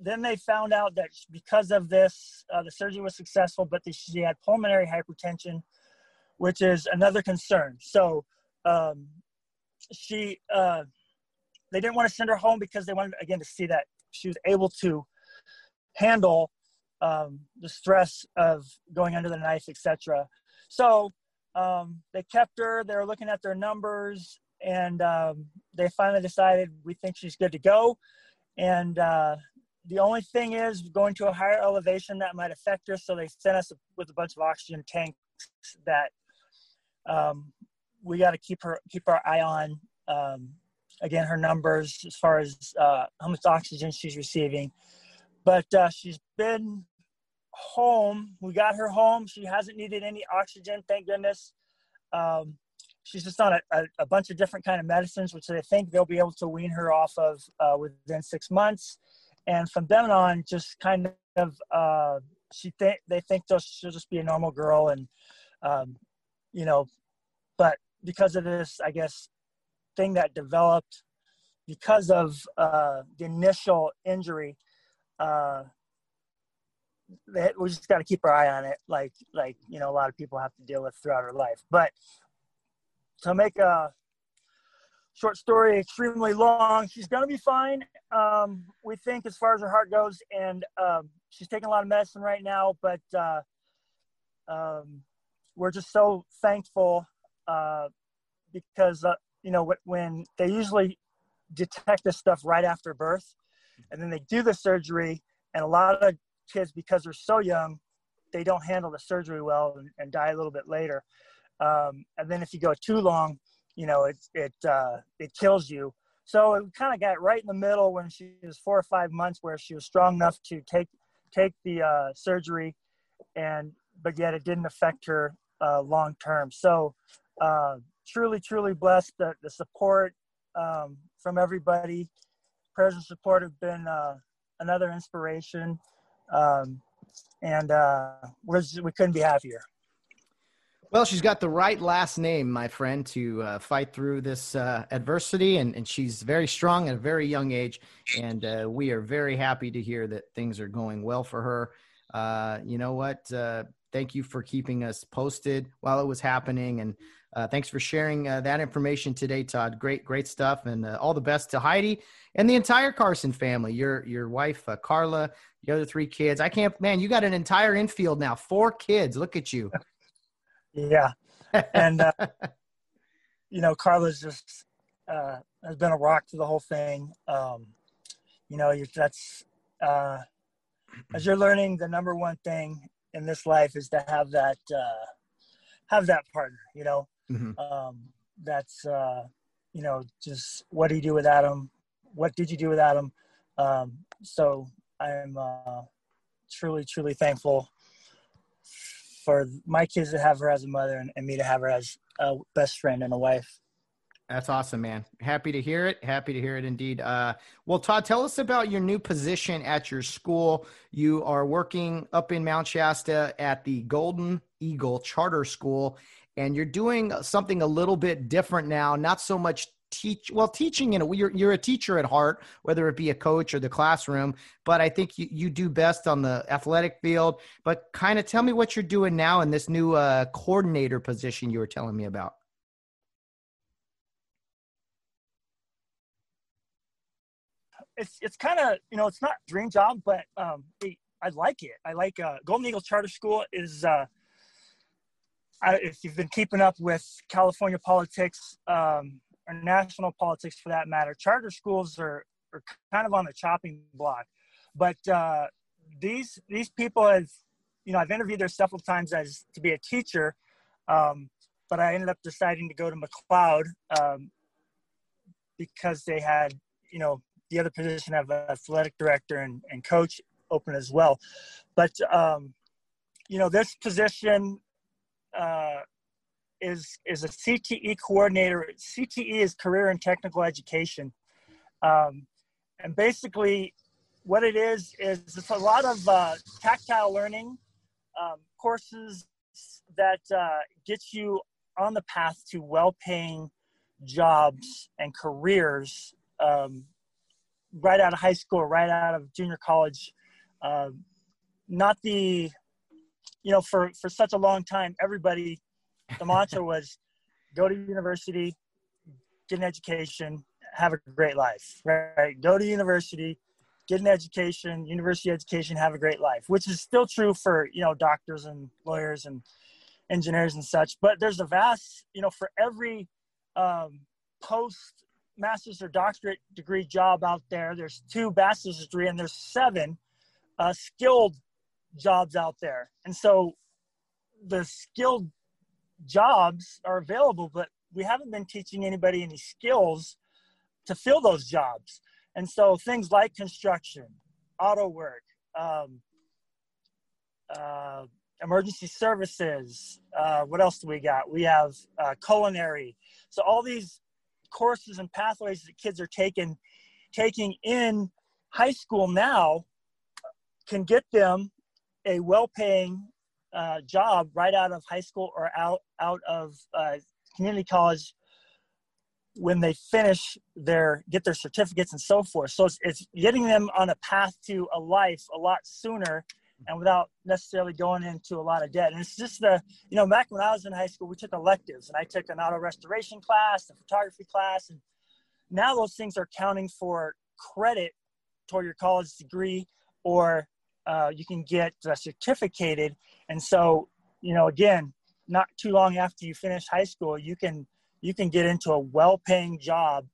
then they found out that because of this, uh, the surgery was successful, but she had pulmonary hypertension, which is another concern. So um, she, uh, they didn't want to send her home because they wanted again to see that she was able to handle um, the stress of going under the knife, etc. So um, they kept her. They were looking at their numbers, and um, they finally decided we think she's good to go. And uh, the only thing is going to a higher elevation that might affect her. So they sent us with a bunch of oxygen tanks that um, we got to keep her keep our eye on. Um, again, her numbers as far as uh, how much oxygen she's receiving. But uh, she's been home. We got her home. She hasn't needed any oxygen, thank goodness. Um, she's just on a, a, a, bunch of different kind of medicines, which they think they'll be able to wean her off of uh, within six months. And from then on, just kind of uh, she think they think she'll just be a normal girl, and um, you know, but because of this, I guess, thing that developed because of uh, the initial injury, uh, we just got to keep our eye on it, like like you know a lot of people have to deal with throughout our life. But to make a short story extremely long, she's gonna be fine. Um, we think as far as her heart goes, and um, she's taking a lot of medicine right now. But uh, um, we're just so thankful uh, because uh, you know when they usually detect this stuff right after birth, and then they do the surgery, and a lot of kids because they're so young, they don't handle the surgery well and, and die a little bit later. Um, and then if you go too long, you know, it it uh, it kills you. So it kind of got right in the middle when she was four or five months, where she was strong enough to take take the uh, surgery, and but yet it didn't affect her uh, long term. So uh, truly, truly blessed. The the support um, from everybody, prayers and support have been uh, another inspiration um, and uh, we're just, we couldn't be happier. Well, she's got the right last name, my friend, to uh, fight through this uh, adversity, and, and she's very strong at a very young age. And uh, we are very happy to hear that things are going well for her. Uh, you know what? Uh, thank you for keeping us posted while it was happening, and uh, thanks for sharing that information today, Todd. Great, great stuff, and all the best to Heidi and the entire Carson family. Your your wife, Carla, the other three kids. I can't, man, you got an entire infield now, four kids. Look at you. Yeah. And, uh, you know, Carla's just, uh, has been a rock to the whole thing. Um, you know, that's, uh, as you're learning, the number one thing in this life is to have that, uh, have that partner, you know, mm-hmm. um, that's, uh, you know, just what do you do without him? What did you do without him? Um, so I'm uh, truly, truly thankful for my kids to have her as a mother and, and me to have her as a best friend and a wife. That's awesome, man. Happy to hear it. Happy to hear it indeed. Uh, well, Todd, tell us about your new position at your school. You are working up in Mount Shasta at the Golden Eagle Charter School, and you're doing something a little bit different now. Not so much teach well teaching you know you're, you're a teacher at heart whether it be a coach or the classroom but i think you, you do best on the athletic field. But kind of tell me what you're doing now in this new uh, coordinator position you were telling me about. It's it's kind of you know it's not dream job but um i like it. I like uh, golden eagle charter school is uh I, if you've been keeping up with California politics, um, or national politics for that matter, charter schools are, are kind of on the chopping block. But uh, these these people have, you know, I've interviewed there several times as to be a teacher, um, but I ended up deciding to go to McCloud um, because they had, you know, the other position of athletic director and, and coach open as well. But um, you know, this position uh, is is a CTE coordinator. CTE is career and technical education, um, and basically, what it is is it's a lot of uh, tactile learning um, courses that uh, get you on the path to well-paying jobs and careers um, right out of high school, right out of junior college. Um, not the, you know, for for such a long time, everybody the mantra was go to university, get an education, have a great life. Right? Go to university, get an education, university education, have a great life, which is still true for you know doctors and lawyers and engineers and such. But there's a vast, you know, for every um, post master's or doctorate degree job out there, there's two bachelor's degree and there's seven uh, skilled jobs out there. And so the skilled jobs are available, but we haven't been teaching anybody any skills to fill those jobs. And so things like construction, auto work, um, uh, emergency services. Uh, what else do we got? We have uh, culinary. So all these courses and pathways that kids are taking taking in high school now can get them a well-paying job right out of high school or out out of uh, community college when they finish their get their certificates and so forth. So it's, it's getting them on a path to a life a lot sooner and without necessarily going into a lot of debt. And it's just the you know back when i was in high school we took electives and i took an auto restoration class a photography class and now those things are counting for credit toward your college degree or uh, you can get uh, certificated and so you know again not too long after you finish high school you can you can get into a well-paying job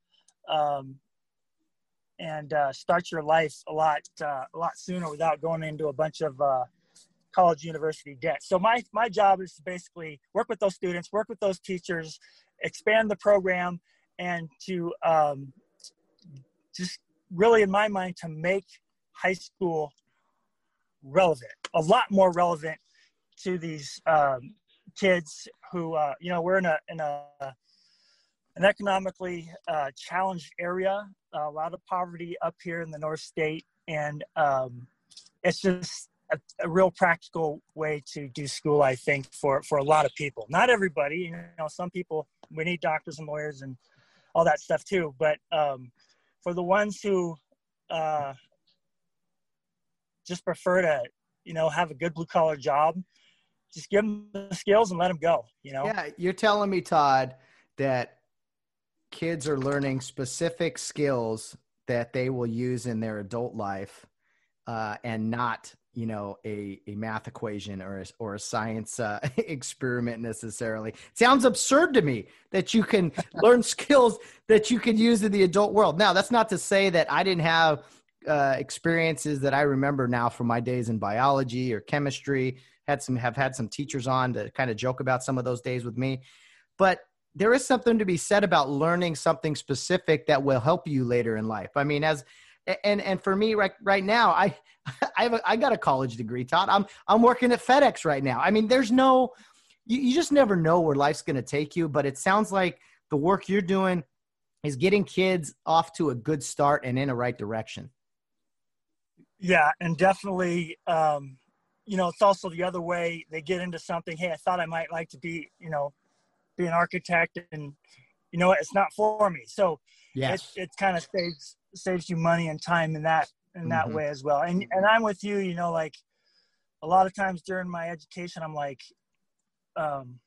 um, and uh, start your life a lot uh, a lot sooner without going into a bunch of uh, college university debt. So my my job is to basically work with those students, work with those teachers, expand the program, and to um, just really, in my mind, to make high school relevant, a lot more relevant to these um, kids who uh, you know we're in a in a an economically uh, challenged area, a lot of poverty up here in the North State, and um, it's just a, a, real practical way to do school, I think, for for a lot of people. Not everybody, you know, some people we need doctors and lawyers and all that stuff too, but um, for the ones who uh, just prefer to, you know, have a good blue collar job, just give them the skills and let them go. You know. Yeah, you're telling me, Todd, that kids are learning specific skills that they will use in their adult life uh, and not you know a, a math equation or a, or a science uh, experiment necessarily it sounds absurd to me that you can learn skills that you can use in the adult world now that's not to say that i didn't have uh, experiences that i remember now from my days in biology or chemistry had some have had some teachers on to kind of joke about some of those days with me but there is something to be said about learning something specific that will help you later in life. I mean, as and and for me right right now, I I have a, I got a college degree, Todd. I'm I'm working at FedEx right now. I mean, there's no you, you just never know where life's going to take you, but it sounds like the work you're doing is getting kids off to a good start and in a right direction. Yeah, and definitely um you know, it's also the other way. They get into something, hey, I thought I might like to be, you know, be an architect and you know it's not for me so yes. it, it kind of saves saves you money and time in that in that mm-hmm. way as well and and i'm with you you know like a lot of times during my education i'm like um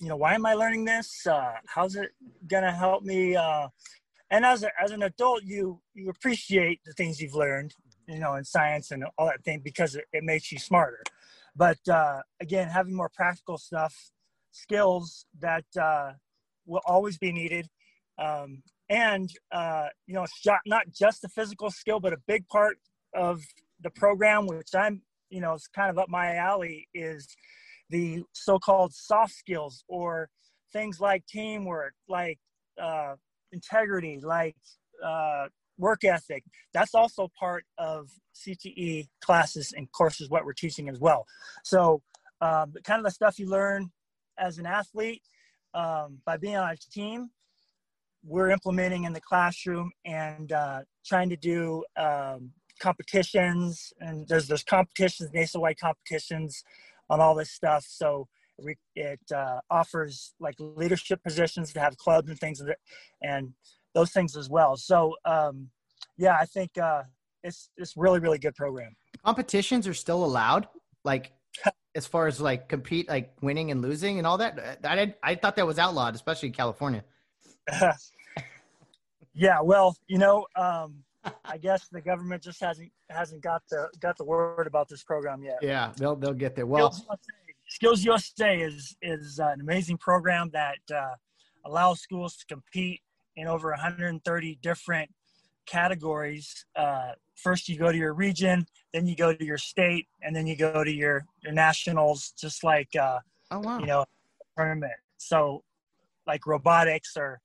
you know why am i learning this uh how's it gonna help me uh and as a, as an adult you you appreciate the things you've learned you know in science and all that thing because it, it makes you smarter but uh again having more practical stuff skills that uh, will always be needed. Um, and, uh, you know, not just the physical skill, but a big part of the program, which I'm, you know, it's kind of up my alley, is the so called soft skills or things like teamwork, like uh, integrity, like uh, work ethic. That's also part of CTE classes and courses, what we're teaching as well. So, um, kind of the stuff you learn as an athlete um, by being on a team we're implementing in the classroom and uh, trying to do um, competitions and there's there's competitions nationwide competitions on all this stuff so it uh, offers like leadership positions to have clubs and things and those things as well so um, yeah i think uh, it's it's really really good program competitions are still allowed like as far as like compete, like winning and losing and all that? I did, I thought that was outlawed, especially in California. yeah, well, you know, um, I guess the government just hasn't hasn't got the got the word about this program yet. Yeah, they'll they'll get there. Well, Skills USA, Skills USA is is uh, an amazing program that uh, allows schools to compete in over 130 different categories. Uh, first, you go to your region, then you go to your state, and then you go to your your nationals. Just like uh, oh wow, you know, tournament. So, like robotics or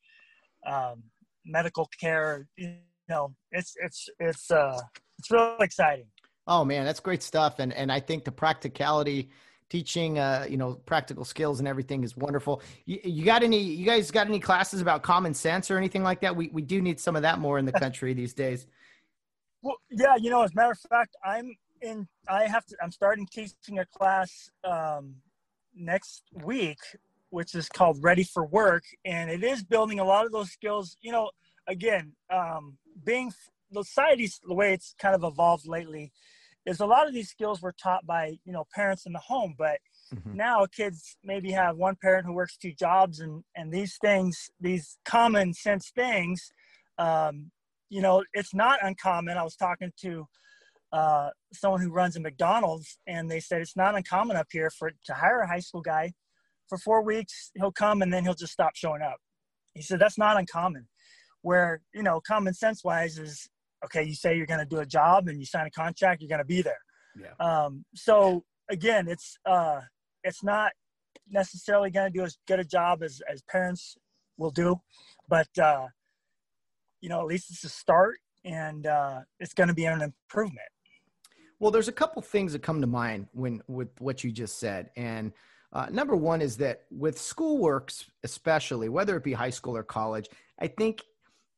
um, medical care. You know, it's it's it's uh it's really exciting. Oh man, that's great stuff, and and I think the practicality teaching uh you know practical skills and everything is wonderful. You, you, got any you guys got any classes about common sense or anything like that? We we do need some of that more in the country these days. Well yeah you know as a matter of fact i'm in i have to i'm starting teaching a class um next week which is called ready for work and it is building a lot of those skills. You know again um being the society's the way it's kind of evolved lately is a lot of these skills were taught by you know parents in the home but mm-hmm. now kids maybe have one parent who works two jobs and and these things these common sense things um, you know it's not uncommon i was talking to uh, someone who runs a mcdonald's and they said it's not uncommon up here for to hire a high school guy for four weeks he'll come and then he'll just stop showing up he said that's not uncommon where you know common sense wise is okay, you say you're going to do a job and you sign a contract, you're going to be there. Yeah. Um, so again, it's uh, it's not necessarily going to do as good a job as as parents will do, but uh, you know, at least it's a start, and uh, it's going to be an improvement. Well, there's a couple things that come to mind when with what you just said, and uh, number one is that with schoolworks, especially whether it be high school or college, I think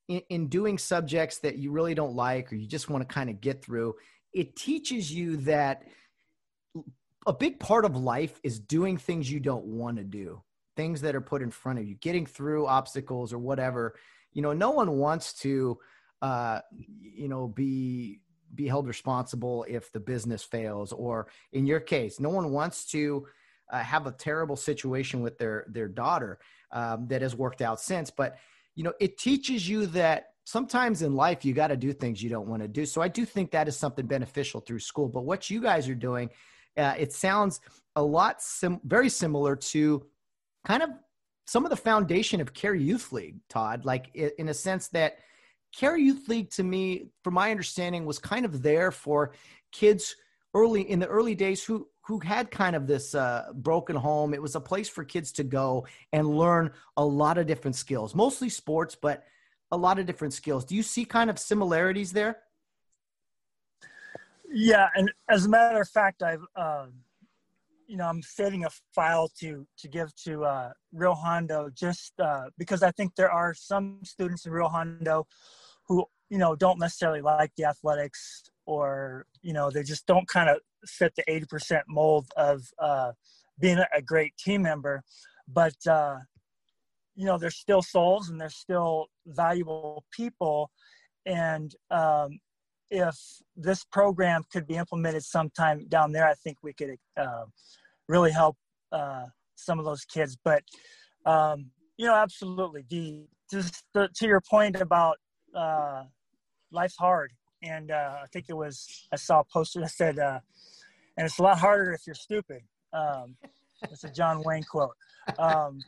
in, in doing subjects that you really don't like or you just want to kind of get through, it teaches you that a big part of life is doing things you don't want to do, things that are put in front of you, getting through obstacles or whatever. You know, no one wants to, uh, you know, be be held responsible if the business fails, or in your case, no one wants to uh, have a terrible situation with their their daughter um, that has worked out since. But you know, it teaches you that sometimes in life you got to do things you don't want to do. So I do think that is something beneficial through school. But what you guys are doing, uh, it sounds a lot sim- very similar to kind of some of the foundation of Care Youth League, Todd. Like in a sense that Care Youth League, to me, from my understanding, was kind of there for kids early in the early days who who had kind of this uh, broken home. It was a place for kids to go and learn a lot of different skills, mostly sports, but a lot of different skills. Do you see kind of similarities there? Yeah, and as a matter of fact, I've uh, you know I'm setting a file to to give to uh, Rio Hondo just uh, because I think there are some students in Rio Hondo who you know don't necessarily like the athletics or you know they just don't kind of fit the 80% mold of uh, being a great team member. But uh, you know they're still souls and they're still valuable people. And um, if this program could be implemented sometime down there i think we could uh, really help uh, some of those kids. But um, you know absolutely. The just to your point about uh, life's hard and uh, I think it was I saw a poster that said, uh, "And it's a lot harder if you're stupid." Um, it's a John Wayne quote. Um,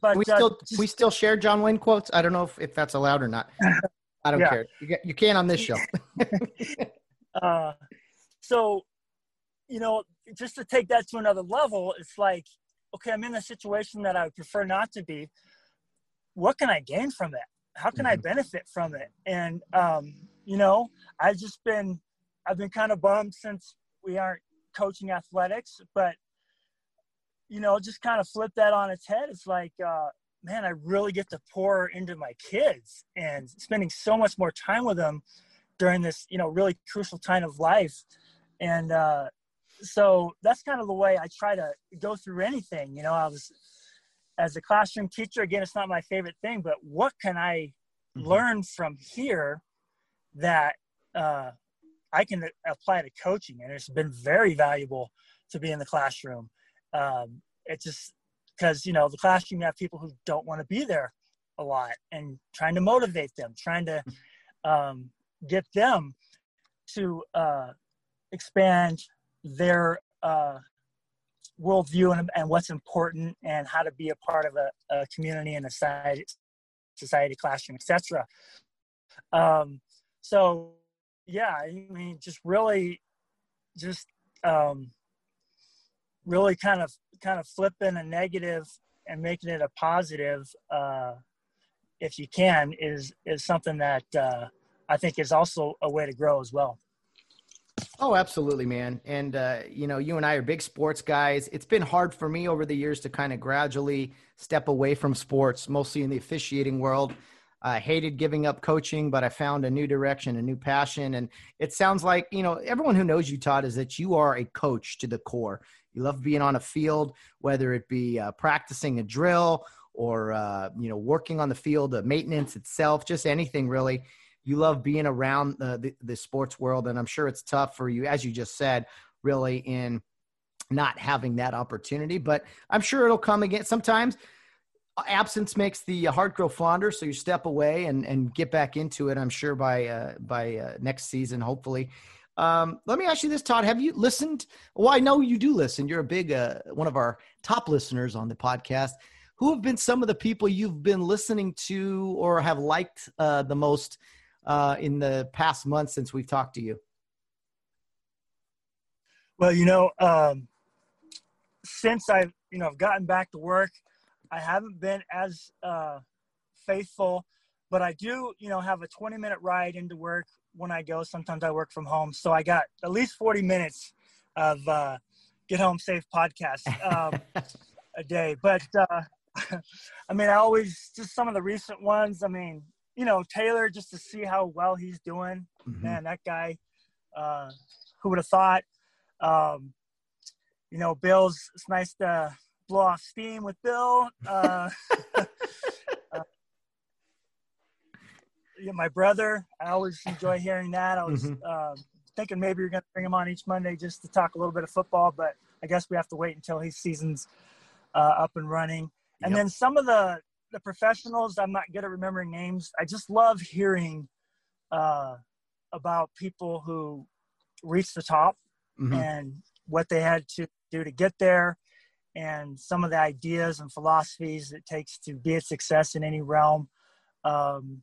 but we uh, still we still share John Wayne quotes. I don't know if, if that's allowed or not. I don't yeah. care. You, get, you can on this show. uh, so, you know, just to take that to another level, it's like, okay, I'm in a situation that I would prefer not to be. What can I gain from it? How can mm-hmm. I benefit from it? And um, you know, I've just been, I've been kind of bummed since we aren't coaching athletics, but you know, just kind of flip that on its head. It's like, uh, man, I really get to pour into my kids and spending so much more time with them during this, you know, really crucial time of life. And uh, so that's kind of the way I try to go through anything. You know, I was as a classroom teacher. Again, it's not my favorite thing, but what can I mm-hmm. learn from here that uh, I can apply to coaching, and it's been very valuable to be in the classroom. Um, it's just because you know the classroom you have people who don't want to be there a lot, and trying to motivate them, trying to um, get them to uh, expand their uh, worldview and, and what's important and how to be a part of a, a community and a society, society classroom, etc. Um, so yeah, I mean, just really, just um, really kind of kind of flipping a negative and making it a positive, uh, if you can, is is something that uh, I think is also a way to grow as well. Oh, absolutely, man. And, uh, you know, you and I are big sports guys. It's been hard for me over the years to kind of gradually step away from sports, mostly in the officiating world. I hated giving up coaching, but I found a new direction, a new passion. And it sounds like, you know, everyone who knows you, Todd, is that you are a coach to the core. You love being on a field, whether it be uh, practicing a drill or, uh, you know, working on the field, the maintenance itself, just anything really you love being around the, the, the sports world, and I'm sure it's tough for you, as you just said, really in not having that opportunity. But I'm sure it'll come again. Sometimes absence makes the heart grow fonder, so you step away and and get back into it. I'm sure by uh, by uh, next season, hopefully. Um, let me ask you this, Todd. Have you listened? Well, I know you do listen. You're a big uh, one of our top listeners on the podcast. Who have been some of the people you've been listening to or have liked uh, the most uh, in the past month since we've talked to you? Well, you know, um, since I've you know I've gotten back to work, I haven't been as uh, faithful, but I do you know have a 20 minute ride into work when I go. Sometimes I work from home, so I got at least 40 minutes of uh, Get Home Safe podcast um, a day. But uh, I mean, I always just some of the recent ones. I mean, you know, Taylor just to see how well he's doing. Mm-hmm. Man, that guy, uh, who would have thought? Um, you know, Bill's, it's nice to blow off steam with Bill. Uh, uh, yeah, my brother, I always enjoy hearing that. I was mm-hmm. uh, thinking maybe you're going to bring him on each Monday just to talk a little bit of football, but I guess we have to wait until his season's uh, up and running. And yep. then some of the the professionals, I'm not good at remembering names. I just love hearing uh, about people who reached the top mm-hmm. and what they had to do to get there and some of the ideas and philosophies it takes to be a success in any realm. Um,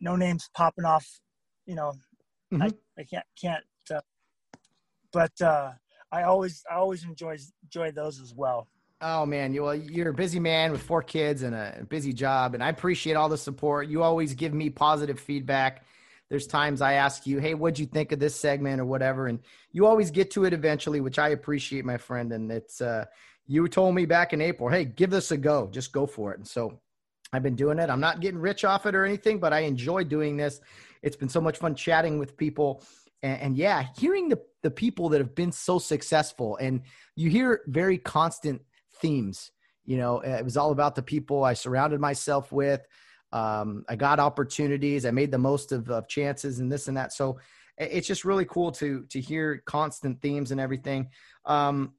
no names popping off, you know, mm-hmm. I, I can't, can't, uh, but uh, I always, I always enjoy, enjoy those as well. Oh man, you well, you're a busy man with four kids and a busy job, and I appreciate all the support. You always give me positive feedback. There's times I ask you, "Hey, what'd you think of this segment or whatever?" and you always get to it eventually, which I appreciate, my friend. And it's uh, you told me back in April, "Hey, give this a go. Just go for it." And so I've been doing it. I'm not getting rich off it or anything, but I enjoy doing this. It's been so much fun chatting with people. And, and yeah, hearing the, the people that have been so successful and you hear very constant themes. You know, it was all about the people I surrounded myself with. Um, I got opportunities. I made the most of, of chances and this and that. So it's just really cool to to hear constant themes and everything. Um,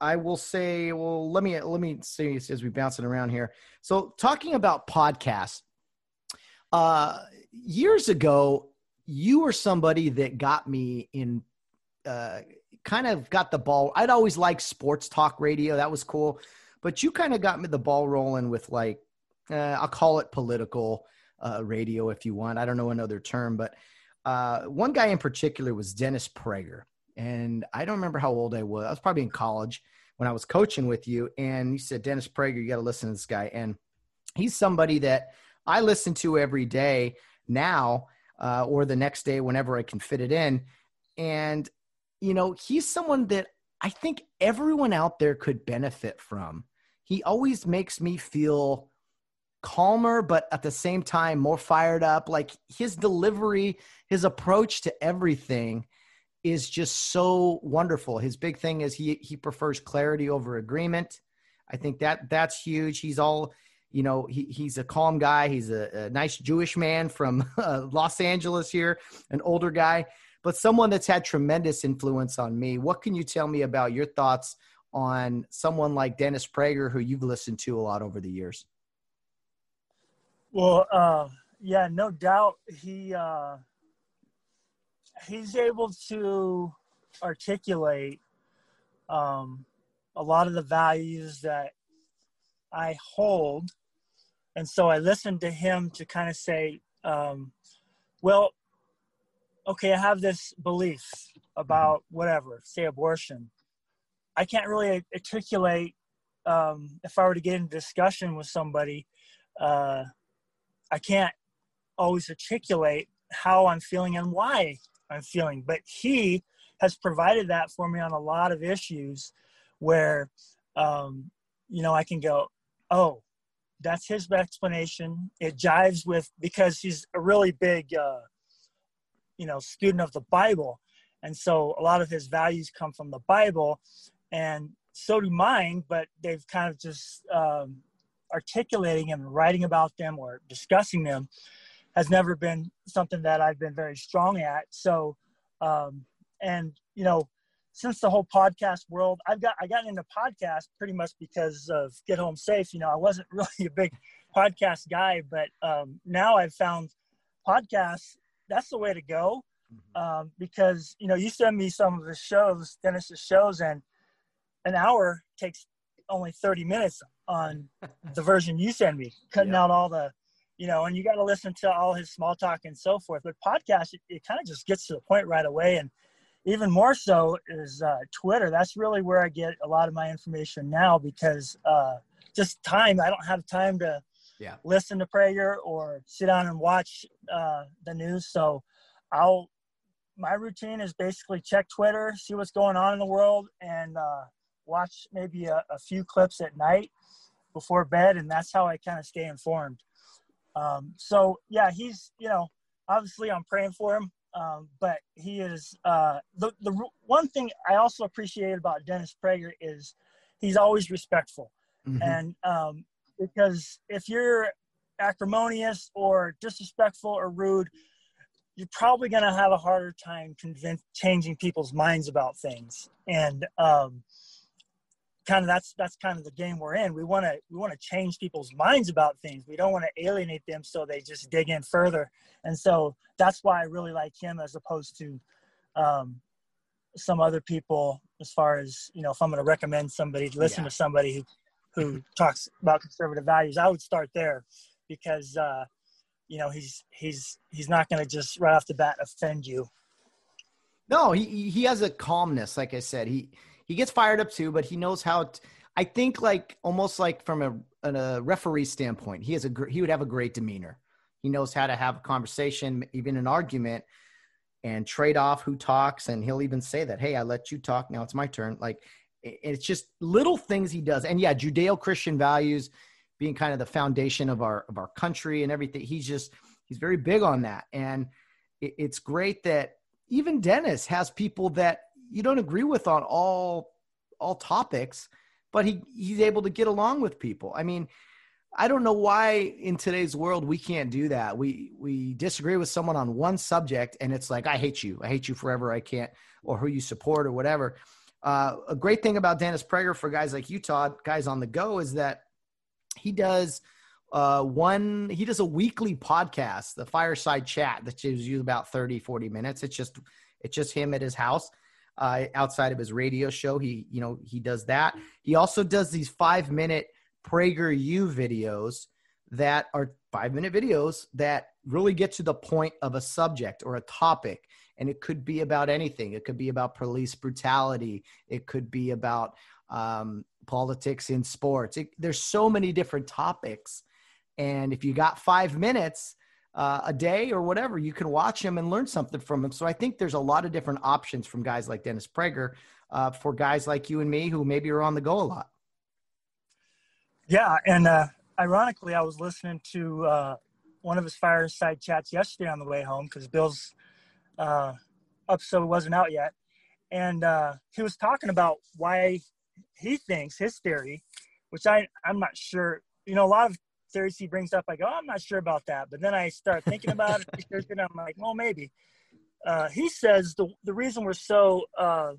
I will say, well, let me let me see as we bouncing around here. So talking about podcasts, uh, years ago, you were somebody that got me in uh, kind of got the ball. I'd always liked sports talk radio. That was cool. But you kind of got me the ball rolling with like, uh, I'll call it political uh, radio if you want. I don't know another term, but uh, one guy in particular was Dennis Prager. And I don't remember how old I was. I was probably in college when I was coaching with you. And you said, Dennis Prager, you got to listen to this guy. And he's somebody that I listen to every day now uh, or the next day whenever I can fit it in. And you know, he's someone that I think everyone out there could benefit from. He always makes me feel calmer, but at the same time, more fired up. Like his delivery, his approach to everything is just so wonderful. His big thing is he he prefers clarity over agreement. I think that that's huge. He's all, you know, he, he's a calm guy. He's a, a nice Jewish man from uh, Los Angeles here, an older guy but someone that's had tremendous influence on me. What can you tell me about your thoughts on someone like Dennis Prager, who you've listened to a lot over the years? Well, uh, yeah, no doubt. He uh, he's able to articulate um, a lot of the values that I hold. And so I listened to him to kind of say, um, well, okay, I have this belief about whatever, say abortion. I can't really articulate um, if I were to get in discussion with somebody. Uh, I can't always articulate how I'm feeling and why I'm feeling, but he has provided that for me on a lot of issues where, um, you know, I can go, oh, that's his explanation. It jives with because he's a really big, uh, you know, student of the Bible, and so a lot of his values come from the Bible, and so do mine. But they've kind of just um, articulating and writing about them or discussing them has never been something that I've been very strong at. So, um, and you know, since the whole podcast world, I've got I got into podcast pretty much because of Get Home Safe. You know, I wasn't really a big podcast guy, but um, now I've found podcasts. That's the way to go mm-hmm. um, because you know you send me some of the shows, Dennis's shows, and an hour takes only 30 minutes on the version you send me, cutting yep. out all the, you know, and you got to listen to all his small talk and so forth. But podcast, it, it kind of just gets to the point right away. And even more so is uh, Twitter. That's really where I get a lot of my information now because uh, just time. I don't have time to yeah. listen to Prager or sit down and watch uh, the news. So I'll, my routine is basically check Twitter, see what's going on in the world, and uh, watch maybe a, a few clips at night before bed, and that's how I kind of stay informed. Um, so yeah, he's you know obviously I'm praying for him, um, but he is uh, the the one thing I also appreciate about Dennis Prager is he's always respectful, mm-hmm. and um, because if you're acrimonious or disrespectful or rude, you're probably going to have a harder time convince changing people's minds about things, and um, kind of that's that's kind of the game we're in. We want to we want to change people's minds about things. We don't want to alienate them so they just dig in further. And so that's why I really like him as opposed to um, some other people. As far as you know, if I'm going to recommend somebody, to listen yeah. to somebody who who talks about conservative values, I would start there because uh, you know he's he's he's not going to just right off the bat offend you. No, he he has a calmness. Like I said, he he gets fired up too, but he knows how. To, I think like almost like from a, a referee standpoint, he has a he would have a great demeanor. He knows how to have a conversation, even an argument, and trade off who talks. And he'll even say that, "Hey, I let you talk. Now it's my turn." Like it's just little things he does. And yeah, Judeo-Christian values being kind of the foundation of our of our country and everything. He's just he's very big on that, and it, it's great that even Dennis has people that you don't agree with on all all topics, but he he's able to get along with people. I mean, I don't know why in today's world we can't do that. We we disagree with someone on one subject and it's like I hate you. I hate you forever. I can't or who you support or whatever. Uh, a great thing about Dennis Prager for guys like you Todd, guys on the go, is that he does uh, one he does a weekly podcast the fireside chat that gives you about 30 40 minutes it's just it's just him at his house uh, outside of his radio show. He, you know, he does that. He also does these five minute Prager U videos that are five minute videos that really get to the point of a subject or a topic. And it could be about anything. It could be about police brutality. It could be about um, politics in sports. It, there's so many different topics. And if you got five minutes, uh, a day or whatever, you can watch him and learn something from him. So I think there's a lot of different options from guys like Dennis Prager uh, for guys like you and me who maybe are on the go a lot. Yeah, and uh, ironically, I was listening to uh, one of his fireside chats yesterday on the way home because Bill's uh, episode wasn't out yet, and uh, he was talking about why he thinks his theory, which I I'm not sure. You know, a lot of he brings up, I go, oh, I'm not sure about that. But then I start thinking about it, and I'm like, well, maybe. Uh, he says the, the reason we're so uh,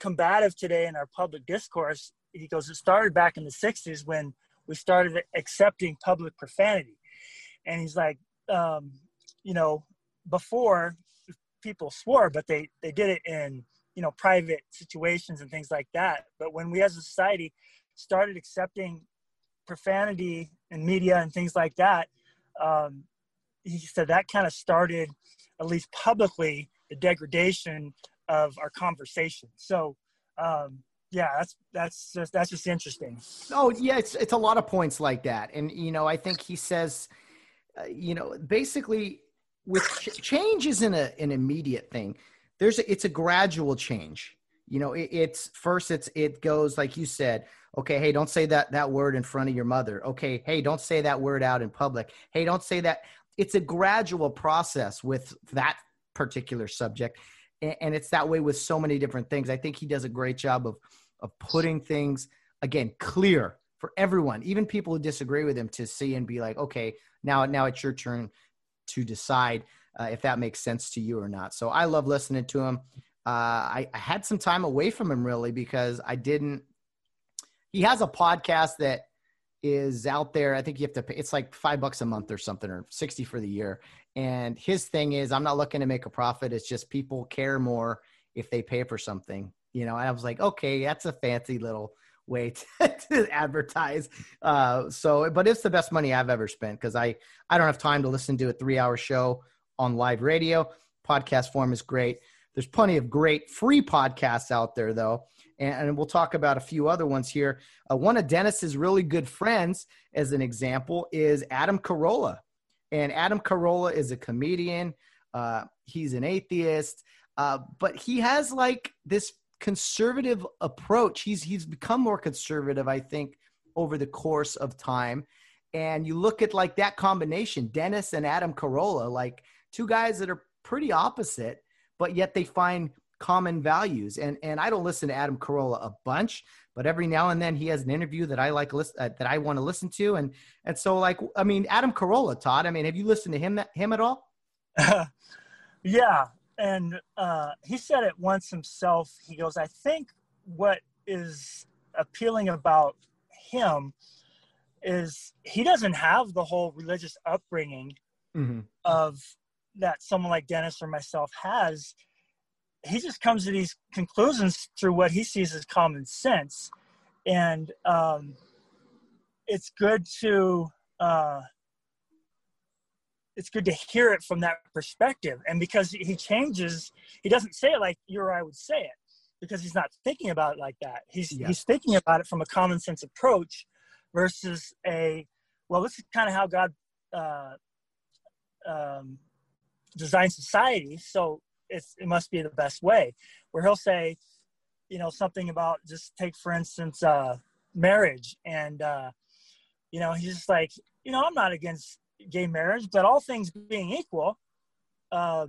combative today in our public discourse, he goes, it started back in the 60s when we started accepting public profanity. And he's like, um, you know, before people swore, but they they did it in you know private situations and things like that. But when we as a society started accepting profanity and media and things like that, um, he said that kind of started, at least publicly, the degradation of our conversation. So, um, yeah, that's that's just that's just interesting. Oh yeah, it's it's a lot of points like that, and you know, I think he says, uh, you know, basically, with ch- change isn't an immediate thing. There's a, it's a gradual change. You know, it, it's first it's it goes like you said. Okay, hey, don't say that that word in front of your mother. Okay, hey, don't say that word out in public. Hey, don't say that. It's a gradual process with that particular subject and it's that way with so many different things. I think he does a great job of of putting things again clear for everyone, even people who disagree with him, to see and be like, okay, now now it's your turn to decide uh, if that makes sense to you or not. So I love listening to him. Uh, I, I had some time away from him really because I didn't. He has a podcast that is out there. I think you have to pay. It's like five bucks a month or something, or sixty for the year. And his thing is, I'm not looking to make a profit. It's just people care more if they pay for something. You know, I was like, okay, that's a fancy little way to, to advertise. Uh, so, but it's the best money I've ever spent because I I don't have time to listen to a three hour show on live radio. Podcast form is great. There's plenty of great free podcasts out there though, and, we'll talk about a few other ones here. Uh, one of Dennis's really good friends, as an example, is Adam Carolla. And Adam Carolla is a comedian. Uh, he's an atheist, uh, but he has like this conservative approach. He's he's become more conservative, I think, over the course of time. And you look at like that combination, Dennis and Adam Carolla, like two guys that are pretty opposite, but yet they find common values. And and I don't listen to Adam Carolla a bunch, but every now and then he has an interview that I like list, uh, that I want to listen to. And and so like I mean Adam Carolla, Todd. I mean, have you listened to him him at all? yeah, and uh, he said it once himself. He goes, I think what is appealing about him is he doesn't have the whole religious upbringing mm-hmm. of that someone like Dennis or myself has he just comes to these conclusions through what he sees as common sense. And um, it's good to uh, it's good to hear it from that perspective. And because he changes he doesn't say it like you or i would say it because he's not thinking about it like that. He's yeah. he's thinking about it from a common sense approach versus a well this is kind of how god uh, um, designed society. So it's it must be the best way. Where he'll say, you know, something about just take for instance uh, marriage, and uh, you know, he's just like, you know, I'm not against gay marriage, but all things being equal, uh,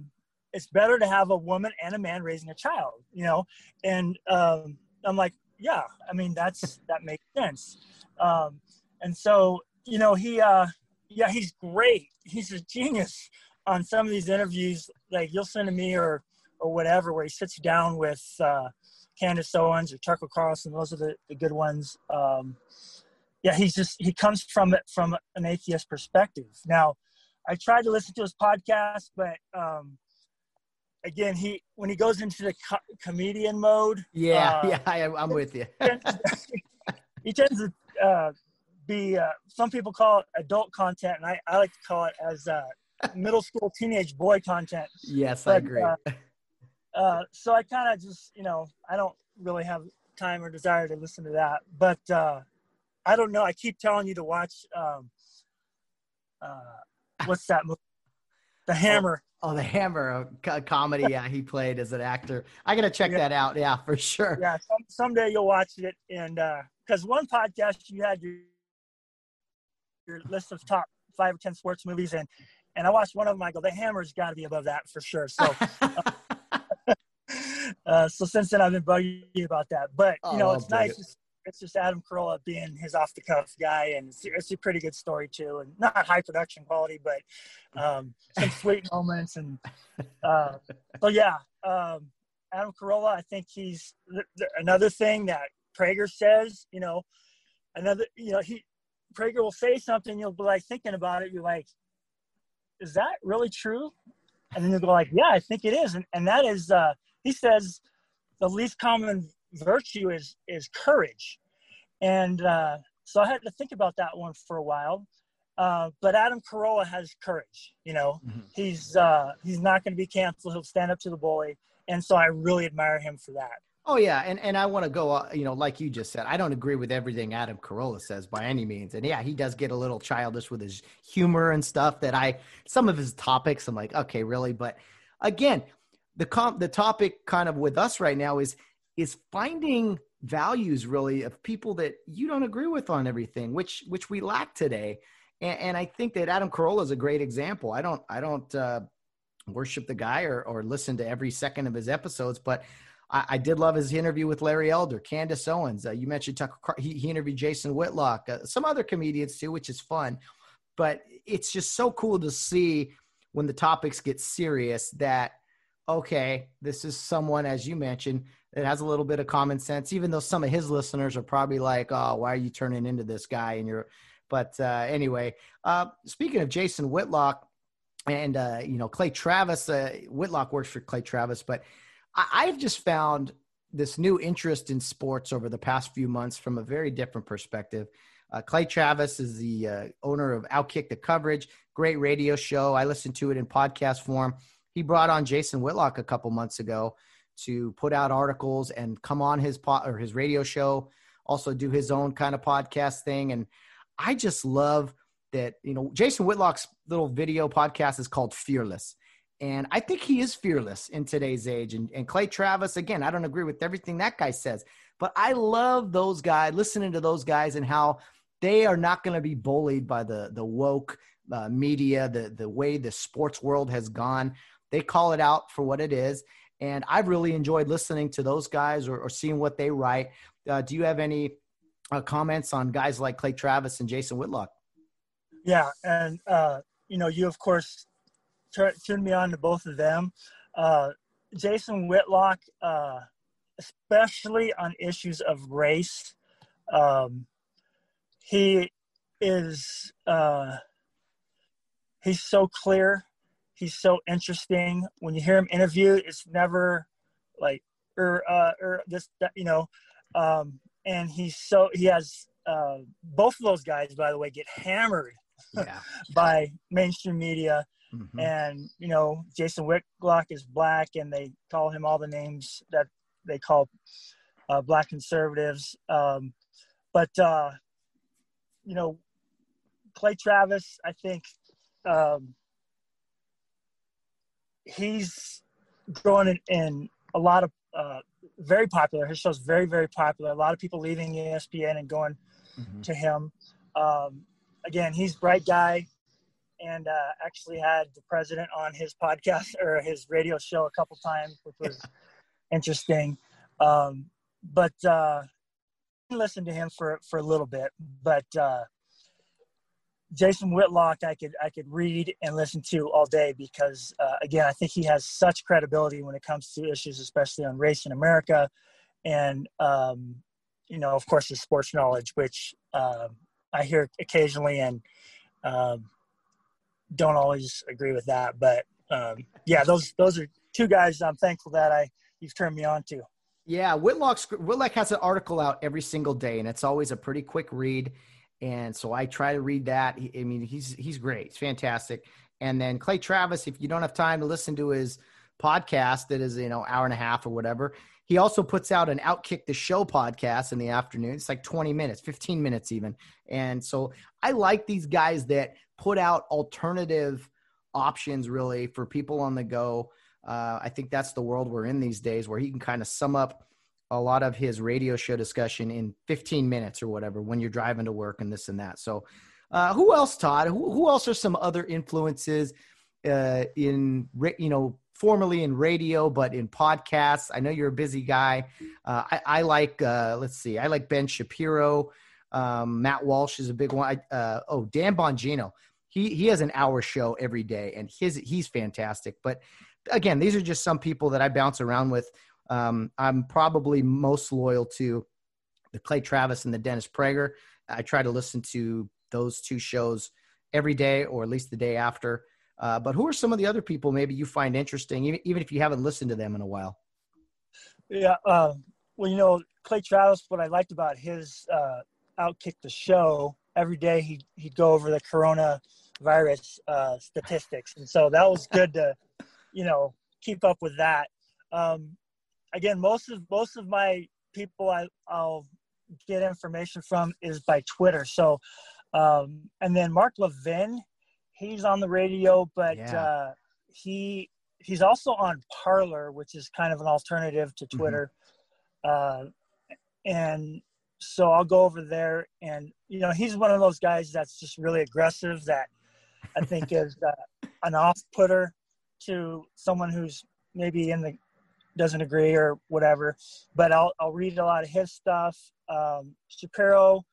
it's better to have a woman and a man raising a child, you know, and um, I'm like, yeah, I mean that's that makes sense, um, and so you know he, uh, yeah, he's great, he's a genius on some of these interviews, like you'll send to me or or whatever, where he sits down with uh, Candace Owens or Tucker Carlson. Those are the, the good ones. Um, yeah, he's just he comes from it from an atheist perspective. Now, I tried to listen to his podcast, but um, again, he when he goes into the co- comedian mode, yeah, uh, yeah, I, am with you. he tends to uh, be uh, some people call it adult content, and I, I like to call it as uh, middle school teenage boy content. Yes, but, I agree. Uh, uh, so I kind of just, you know, I don't really have time or desire to listen to that. But uh, I don't know. I keep telling you to watch. Um, uh, what's that movie? The oh, Hammer. Oh, oh the Hammer, a comedy. Yeah, he played as an actor. I gotta check yeah. that out. Yeah, for sure. Yeah, some, someday you'll watch it, and because uh, one podcast you had your your list of top five or ten sports movies, and and I watched one of them. I go, the Hammer's got to be above that for sure. So, uh, so since then I've been bugging you about that. But you know, oh, it's nice. It. It's, it's just Adam Carolla being his off the cuff guy, and it's, it's, a pretty good story too, and not high production quality, but um, some sweet moments. And uh, so yeah, um, Adam Carolla. I think he's th- th- another thing that Prager says. You know, another. You know, he Prager will say something. You'll be like thinking about it. You're like, is that really true? and then they go like, yeah, I think it is, and and that is uh, he says the least common virtue is is courage, and uh, so I had to think about that one for a while. Uh, but Adam Carolla has courage. You know, mm-hmm. he's uh, he's not going to be canceled. He'll stand up to the bully, and so I really admire him for that. Oh yeah, and and I want to go. Uh, you know, like you just said, I don't agree with everything Adam Carolla says by any means. And yeah, he does get a little childish with his humor and stuff. That I some of his topics, I'm like, okay, really. But again, the comp the topic kind of with us right now is is finding values really of people that you don't agree with on everything, which which we lack today. And, and I think that Adam Carolla is a great example. I don't I don't uh, worship the guy or or listen to every second of his episodes, but I, I did love his interview with Larry Elder, Candace Owens. Uh, you mentioned Tucker. He, he interviewed Jason Whitlock, uh, some other comedians too, which is fun. But it's just so cool to see when the topics get serious that okay, this is someone, as you mentioned, that has a little bit of common sense, even though some of his listeners are probably like, oh, why are you turning into this guy? And you're, but uh, anyway, uh, speaking of Jason Whitlock and, uh, you know, Clay Travis, uh, Whitlock works for Clay Travis, but I've just found this new interest in sports over the past few months from a very different perspective. Uh, Clay Travis is the uh, owner of Outkick the Coverage, great radio show. I listen to it in podcast form. He brought on Jason Whitlock a couple months ago to put out articles and come on his pod or his radio show, also do his own kind of podcast thing. And I just love that, you know, Jason Whitlock's little video podcast is called Fearless. And I think he is fearless in today's age. And, and Clay Travis, again, I don't agree with everything that guy says, but I love those guys, listening to those guys and how they are not going to be bullied by the, the woke uh, media, the, the way the sports world has gone. They call it out for what it is. And I've really enjoyed listening to those guys or, or seeing what they write. Uh, do you have any uh, comments on guys like Clay Travis and Jason Whitlock? Yeah. And, uh, you know, you, of course, turned me on to both of them. Uh, Jason Whitlock, uh, especially on issues of race, um, he is uh, he's so clear. He's so interesting. When you hear him interview, it's never like or er, uh, or er, this you know, um, and he's so he has uh, both of those guys, by the way, get hammered yeah. by mainstream media. Mm-hmm. And you know, Jason Whitlock is black, and they call him all the names that they call uh, black conservatives. Um, but uh, you know, Clay Travis, I think um, he's growing in, in a lot of uh, very popular. His show's very, very popular. A lot of people leaving ESPN and going mm-hmm. to him. Um, again, he's bright guy and uh, actually had the president on his podcast or his radio show a couple times, which was interesting. Um, but uh, listen to him for for a little bit. But uh, Jason Whitlock, I could I could read and listen to all day because uh, again, I think he has such credibility when it comes to issues, especially on race in America, and um, you know, of course, his sports knowledge, which uh, I hear occasionally and. Um, don't always agree with that, but um, yeah, those those are two guys I'm thankful that I you've turned me on to. Yeah, Whitlock's Whitlock has an article out every single day, and it's always a pretty quick read. And so I try to read that. I mean, he's he's great, fantastic. And then Clay Travis, if you don't have time to listen to his podcast, that is you know hour and a half or whatever, he also puts out an Outkick the Show podcast in the afternoon. It's like 20 minutes, 15 minutes even. And so I like these guys that put out alternative options really for people on the go. Uh, I think that's the world we're in these days where he can kind of sum up a lot of his radio show discussion in 15 minutes or whatever when you're driving to work and this and that. So, uh, who else, Todd? Who, who else are some other influences uh, in, you know, formerly in radio, but in podcasts. I know you're a busy guy. Uh, I, I, like, uh, let's see, I like Ben Shapiro. Um, Matt Walsh is a big one. I, uh, oh, Dan Bongino. He, he has an hour show every day and his, he's fantastic. But again, these are just some people that I bounce around with. Um, I'm probably most loyal to the Clay Travis and the Dennis Prager. I try to listen to those two shows every day or at least the day after. Uh, but who are some of the other people maybe you find interesting, even, even if you haven't listened to them in a while? Yeah. Um, well, you know, Clay Travis, what I liked about his uh, Outkick the Show, every day he'd, he'd go over the coronavirus uh, statistics. And so that was good to, you know, keep up with that. Um, again, most of most of my people I, I'll get information from is by Twitter. So, um, and then Mark Levin, he's on the radio, but yeah. uh, he he's also on Parler, which is kind of an alternative to mm-hmm. Twitter. Mm-hmm. Uh, and so I'll go over there, and you know, he's one of those guys that's just really aggressive. That I think is uh, an off-putter to someone who's maybe in the doesn't agree or whatever. But I'll I'll read a lot of his stuff. Um, Shapiro,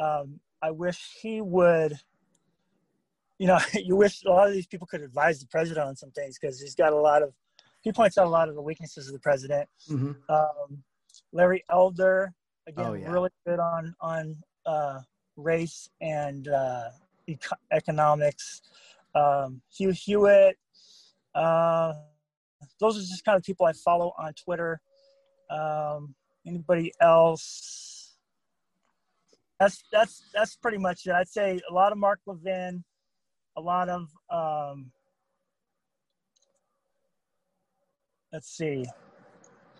um, I wish he would. You know, you wish a lot of these people could advise the president on some things because he's got a lot of. He points out a lot of the weaknesses of the president. Mm-hmm. Um, Larry Elder, again, oh, yeah. really good on on uh, race and uh, eco- economics. Um, Hugh Hewitt. Uh, those are just kind of people I follow on Twitter. Um, anybody else? That's that's that's pretty much it. I'd say a lot of Mark Levin, a lot of um, let's see,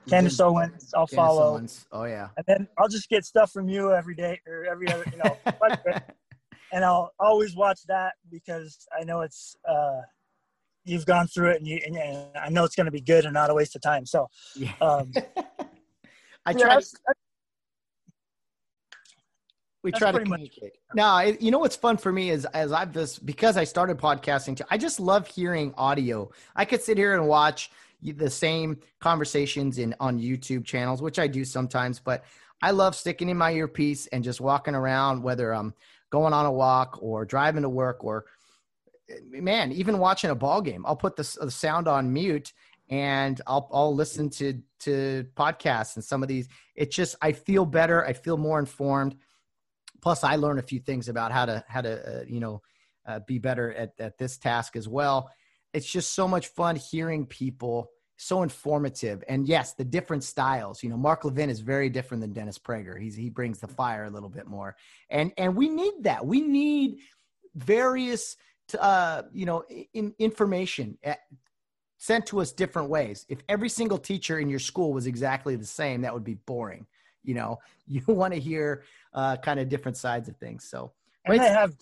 Candace Owens. I'll Candace follow. Owens. Oh yeah. And then I'll just get stuff from you every day or every other, you know, and I'll always watch that because I know it's uh, you've gone through it and, you, and, and I know it's going to be good and not a waste of time. So, yeah. um, I try. to, we try to communicate. Now, you know what's fun for me is as I've just because I started podcasting too. I just love hearing audio. I could sit here and watch the same conversations in on YouTube channels, which I do sometimes, but I love sticking in my earpiece and just walking around, whether I'm going on a walk or driving to work or eh, man, even watching a ball game, I'll put the, the sound on mute and I'll I'll listen to to podcasts and some of these. It's just I feel better. I feel more informed. Plus, I learn a few things about how to how to uh, you know uh, be better at at this task as well. It's just so much fun hearing people so informative and yes the different styles you know mark levin is very different than dennis prager he's he brings the fire a little bit more and and we need that we need various uh, you know, in, information at, sent to us different ways. If every single teacher in your school was exactly the same, that would be boring. You know, you want to hear uh, kind of different sides of things. So, and they have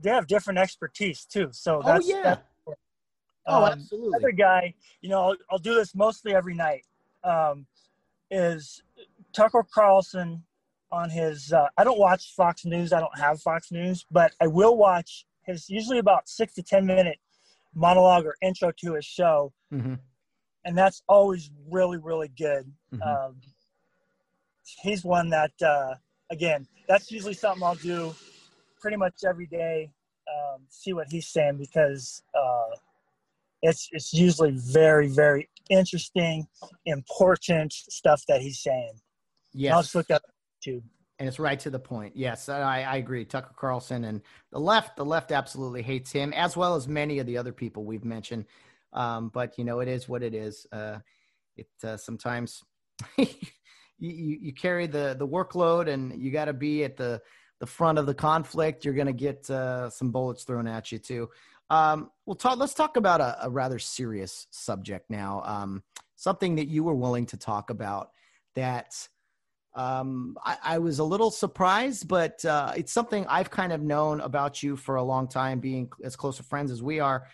they have different expertise too. So oh, that's, oh yeah. That's, oh, um, absolutely. Other guy, you know, I'll, I'll, do this mostly every night. Um, is Tucker Carlson on his? Uh, I don't watch Fox News. I don't have Fox News, but I will watch his usually about six to ten minute monologue or intro to his show, mm-hmm. and that's always really really good. Mm-hmm. Um, he's one that uh, again that's usually something I'll do pretty much every day. Um, see what he's saying because uh, it's it's usually very very interesting, important stuff that he's saying. Yeah, I'll just look up YouTube and it's right to the point. Yes, I, I, agree. Tucker Carlson and the left, the left absolutely hates him, as well as many of the other people we've mentioned. Um, but you know, it is what it is. Uh, it uh, sometimes you, you, carry the the workload, and you got to be at the the front of the conflict. You're going to get uh, some bullets thrown at you too. Um, well, talk, let's talk about a, a rather serious subject now. Um, something that you were willing to talk about that um, I, I, was a little surprised, but uh, it's something I've kind of known about you for a long time, being as close of friends as we are.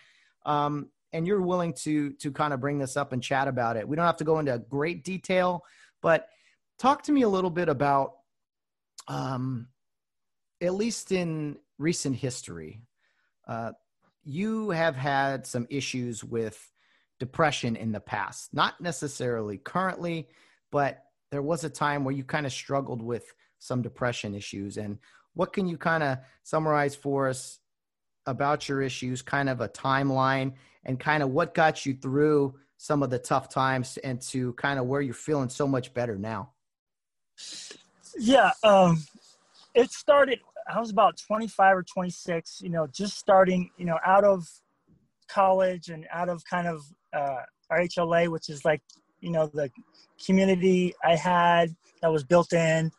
Um, and you're willing to to kind of bring this up and chat about it. We don't have to go into great detail, but talk to me a little bit about, um, at least in recent history, uh, you have had some issues with depression in the past, not necessarily currently, but there was a time where you kind of struggled with some depression issues. And what can you kind of summarize for us about your issues, kind of a timeline, and kind of what got you through some of the tough times and to kind of where you're feeling so much better now? Yeah, um, it started. I was about 25 or 26. You know, just starting. You know, out of college and out of kind of uh, our HLA, which is like you know the community I had that was built in.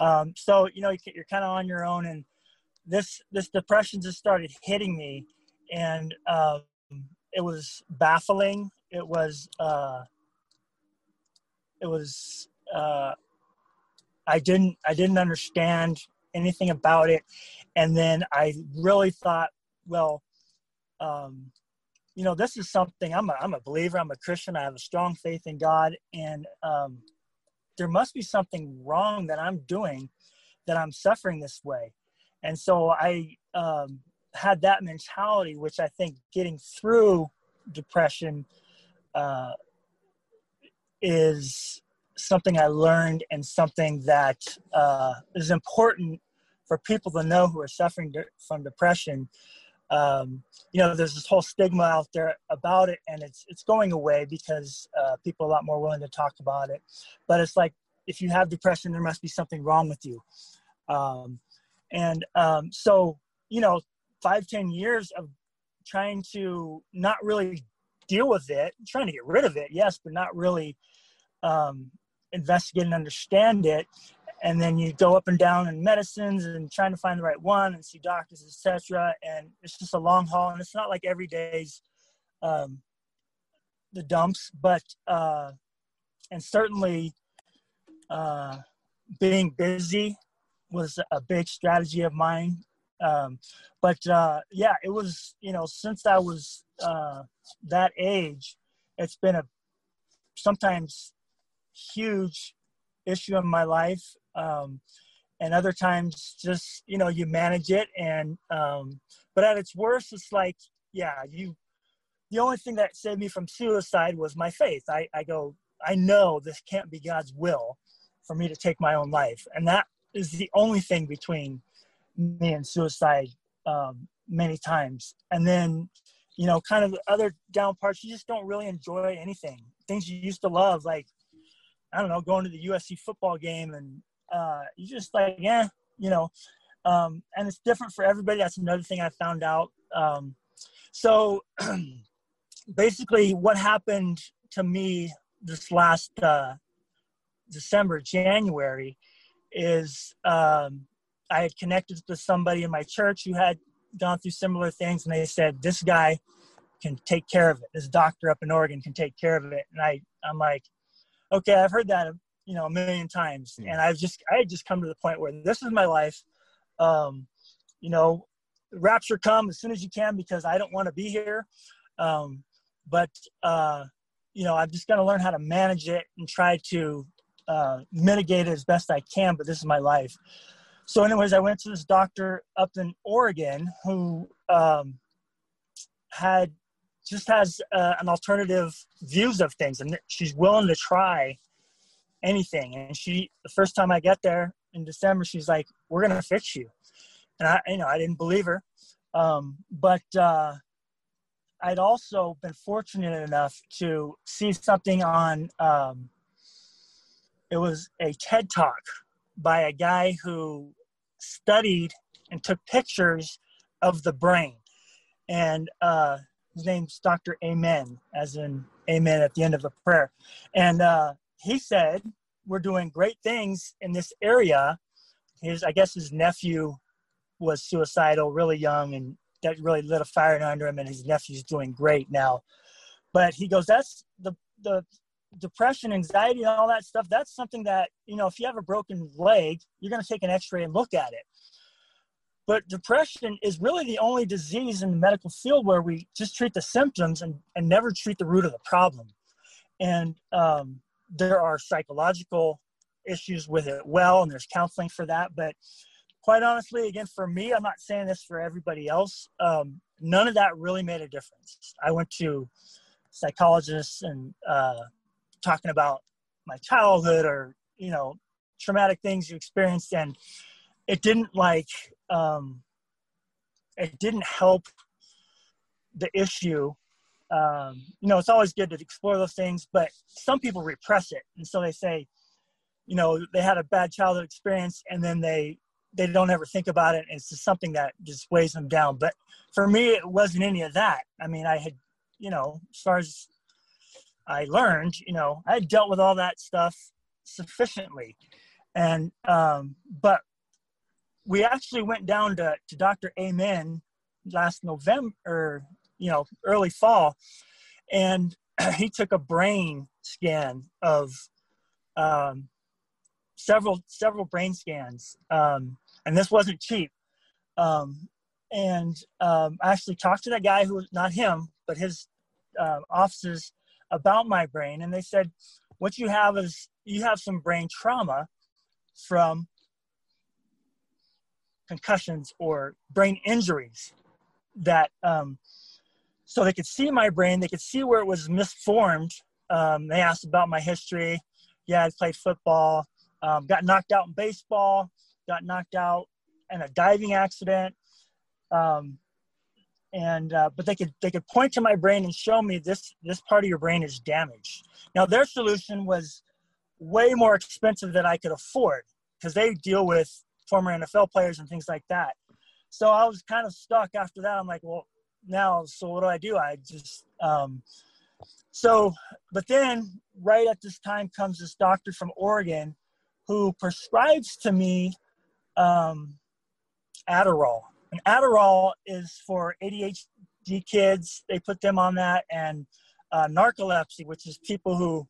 Um, so you know you're kind of on your own, and this this depression just started hitting me, and um, it was baffling. It was uh, it was uh, I didn't I didn't understand anything about it, and then I really thought, well, um, you know, this is something I'm a, I'm a believer. I'm a Christian. I have a strong faith in God, and um, there must be something wrong that I'm doing that I'm suffering this way. And so I um, had that mentality, which I think getting through depression uh, is something I learned and something that uh, is important for people to know who are suffering de- from depression. Um, you know, there's this whole stigma out there about it, and it's it's going away because uh, people are a lot more willing to talk about it. But it's like if you have depression, there must be something wrong with you. Um, and um, so, you know, five ten years of trying to not really deal with it, trying to get rid of it, yes, but not really um, investigate and understand it and then you go up and down in medicines and trying to find the right one and see doctors etc and it's just a long haul and it's not like every day's um, the dumps but uh, and certainly uh, being busy was a big strategy of mine. Um, but uh, yeah it was you know since i was uh, that age it's been a sometimes huge issue in my life um, and other times just you know you manage it and um, but at its worst it's like yeah you the only thing that saved me from suicide was my faith. I, I go i know this can't be god's will for me to take my own life. And that is the only thing between me and suicide um, many times. And then you know kind of the other down parts you just don't really enjoy anything. Things you used to love like I don't know, going to the USC football game and uh, you just like, yeah, you know, um, and it's different for everybody. That's another thing I found out. Um, so basically, what happened to me this last uh, December, January, is um, I had connected with somebody in my church who had gone through similar things, and they said this guy can take care of it. This doctor up in Oregon can take care of it, and I I'm like, okay, I've heard that you know a million times, mm. and I've just I had just come to the point where this is my life. Um, you know, rapture come as soon as you can because I don't want to be here. Um, but uh, you know, I'm just going to learn how to manage it and try to uh, mitigate it as best I can. But this is my life. So, anyways, I went to this doctor up in Oregon who um, had just has uh, an alternative views of things and she's willing to try anything. And she the first time i get there in december she's like we're gonna fix you. And i you know i didn't believe her. Um, but uh, i'd also been fortunate enough to see something on um, it was a ted talk by a guy who studied and took pictures of the brain. And uh, his name's Dr. Amen, as in amen at the end of a prayer. And uh, he said, We're doing great things in this area. His, I guess his nephew was suicidal really young, and that really lit a fire under him, and his nephew's doing great now. But he goes, That's the, the depression, anxiety, and all that stuff. That's something that, you know, if you have a broken leg, you're going to take an x ray and look at it. But depression is really the only disease in the medical field where we just treat the symptoms and, and never treat the root of the problem. And um, there are psychological issues with it well, and there's counseling for that. But quite honestly, again, for me, I'm not saying this for everybody else, um, none of that really made a difference. I went to psychologists and uh, talking about my childhood or, you know, traumatic things you experienced, and it didn't like um, it didn't help the issue. Um, you know, it's always good to explore those things, but some people repress it, and so they say, you know, they had a bad childhood experience, and then they they don't ever think about it. And it's just something that just weighs them down. But for me, it wasn't any of that. I mean, I had, you know, as far as I learned, you know, I had dealt with all that stuff sufficiently. And, um, but we actually went down to, to Dr. Amen last November, or, you know, early fall. And he took a brain scan of um, several several brain scans, um, and this wasn't cheap. Um, and um, I actually talked to that guy who was not him, but his uh, offices about my brain, and they said, "What you have is you have some brain trauma from concussions or brain injuries that." Um, so they could see my brain, they could see where it was misformed. Um, they asked about my history. Yeah, I played football. Um, got knocked out in baseball, got knocked out in a diving accident. Um, and uh, but they could they could point to my brain and show me this this part of your brain is damaged. Now their solution was way more expensive than I could afford because they deal with former NFL players and things like that. So I was kind of stuck after that. I'm like, well, now, so what do I do? I just um, so, but then right at this time comes this doctor from Oregon who prescribes to me um, Adderall. And Adderall is for ADHD kids. They put them on that, and uh, narcolepsy, which is people who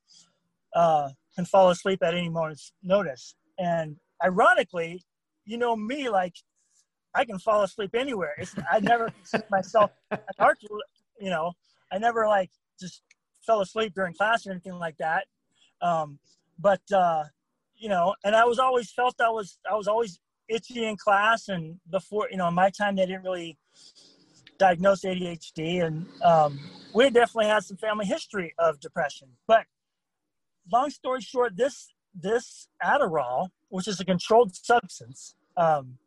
uh, can fall asleep at any moment's notice. And ironically, you know me, like I can fall asleep anywhere. It's, I never consider myself you know, I never like just fell asleep during class or anything like that. Um, but uh, you know, and I was always felt I was I was always itchy in class, and before you know, in my time they didn't really diagnose ADHD, and um, we definitely had some family history of depression. But long story short, this this Adderall, which is a controlled substance, um,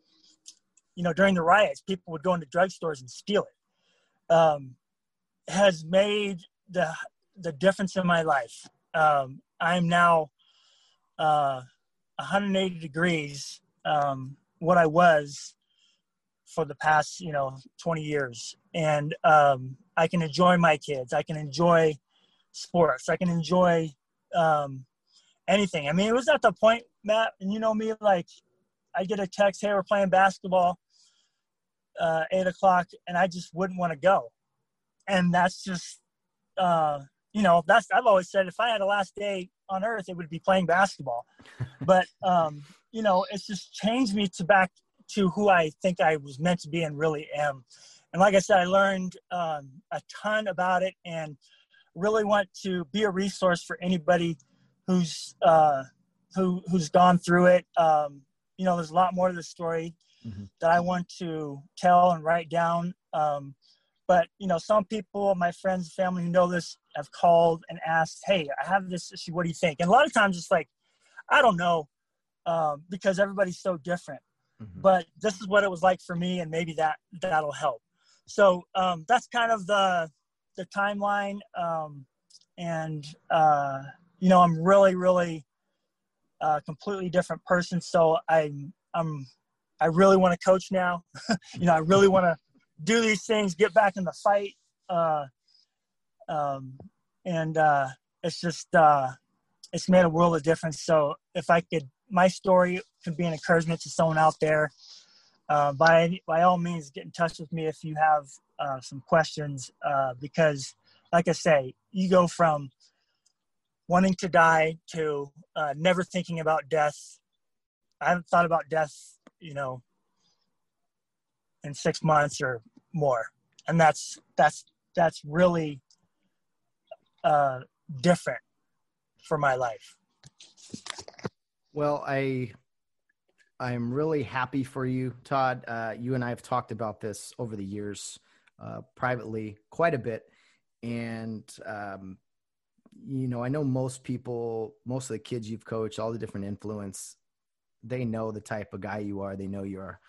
you know, during the riots, people would go into drugstores and steal it. Um, has made the the difference in my life. Um, I'm now uh, 180 degrees um, what I was for the past, you know, 20 years. And um, I can enjoy my kids. I can enjoy sports. I can enjoy um, anything. I mean, it was at the point, Matt, and you know me, like I get a text, hey, we're playing basketball, uh, eight o'clock, and I just wouldn't want to go. And that's just, uh, you know, that's I've always said if I had a last day on earth, it would be playing basketball. but um, you know, it's just changed me to back to who I think I was meant to be and really am. And like I said, I learned um, a ton about it and really want to be a resource for anybody who's uh, who who's gone through it. Um, you know, there's a lot more to the story mm-hmm. that I want to tell and write down. Um, but you know, some people, my friends, family who know this, have called and asked, "Hey, I have this issue. What do you think?" And a lot of times, it's like, I don't know, um, because everybody's so different. Mm-hmm. But this is what it was like for me, and maybe that that'll help. So um, that's kind of the the timeline, um, and uh, you know, I'm really, really a uh, completely different person. So I'm I'm I really want to coach now. you know, I really want to do these things, get back in the fight. Uh, um, and uh, it's just, uh, it's made a world of difference. So if I could, my story could be an encouragement to someone out there. Uh, by by all means, get in touch with me if you have uh, some questions. Uh, because, like I say, you go from wanting to die to uh, never thinking about death. I haven't thought about death, you know, in six months or more. And that's that's that's really uh, different for my life. Well i i'm really happy for you todd. Uh, you and i have talked about this over the years uh, privately quite a bit. And um, you know i know most people most of the kids you've coached all the different influence they know the type of guy you are they know you're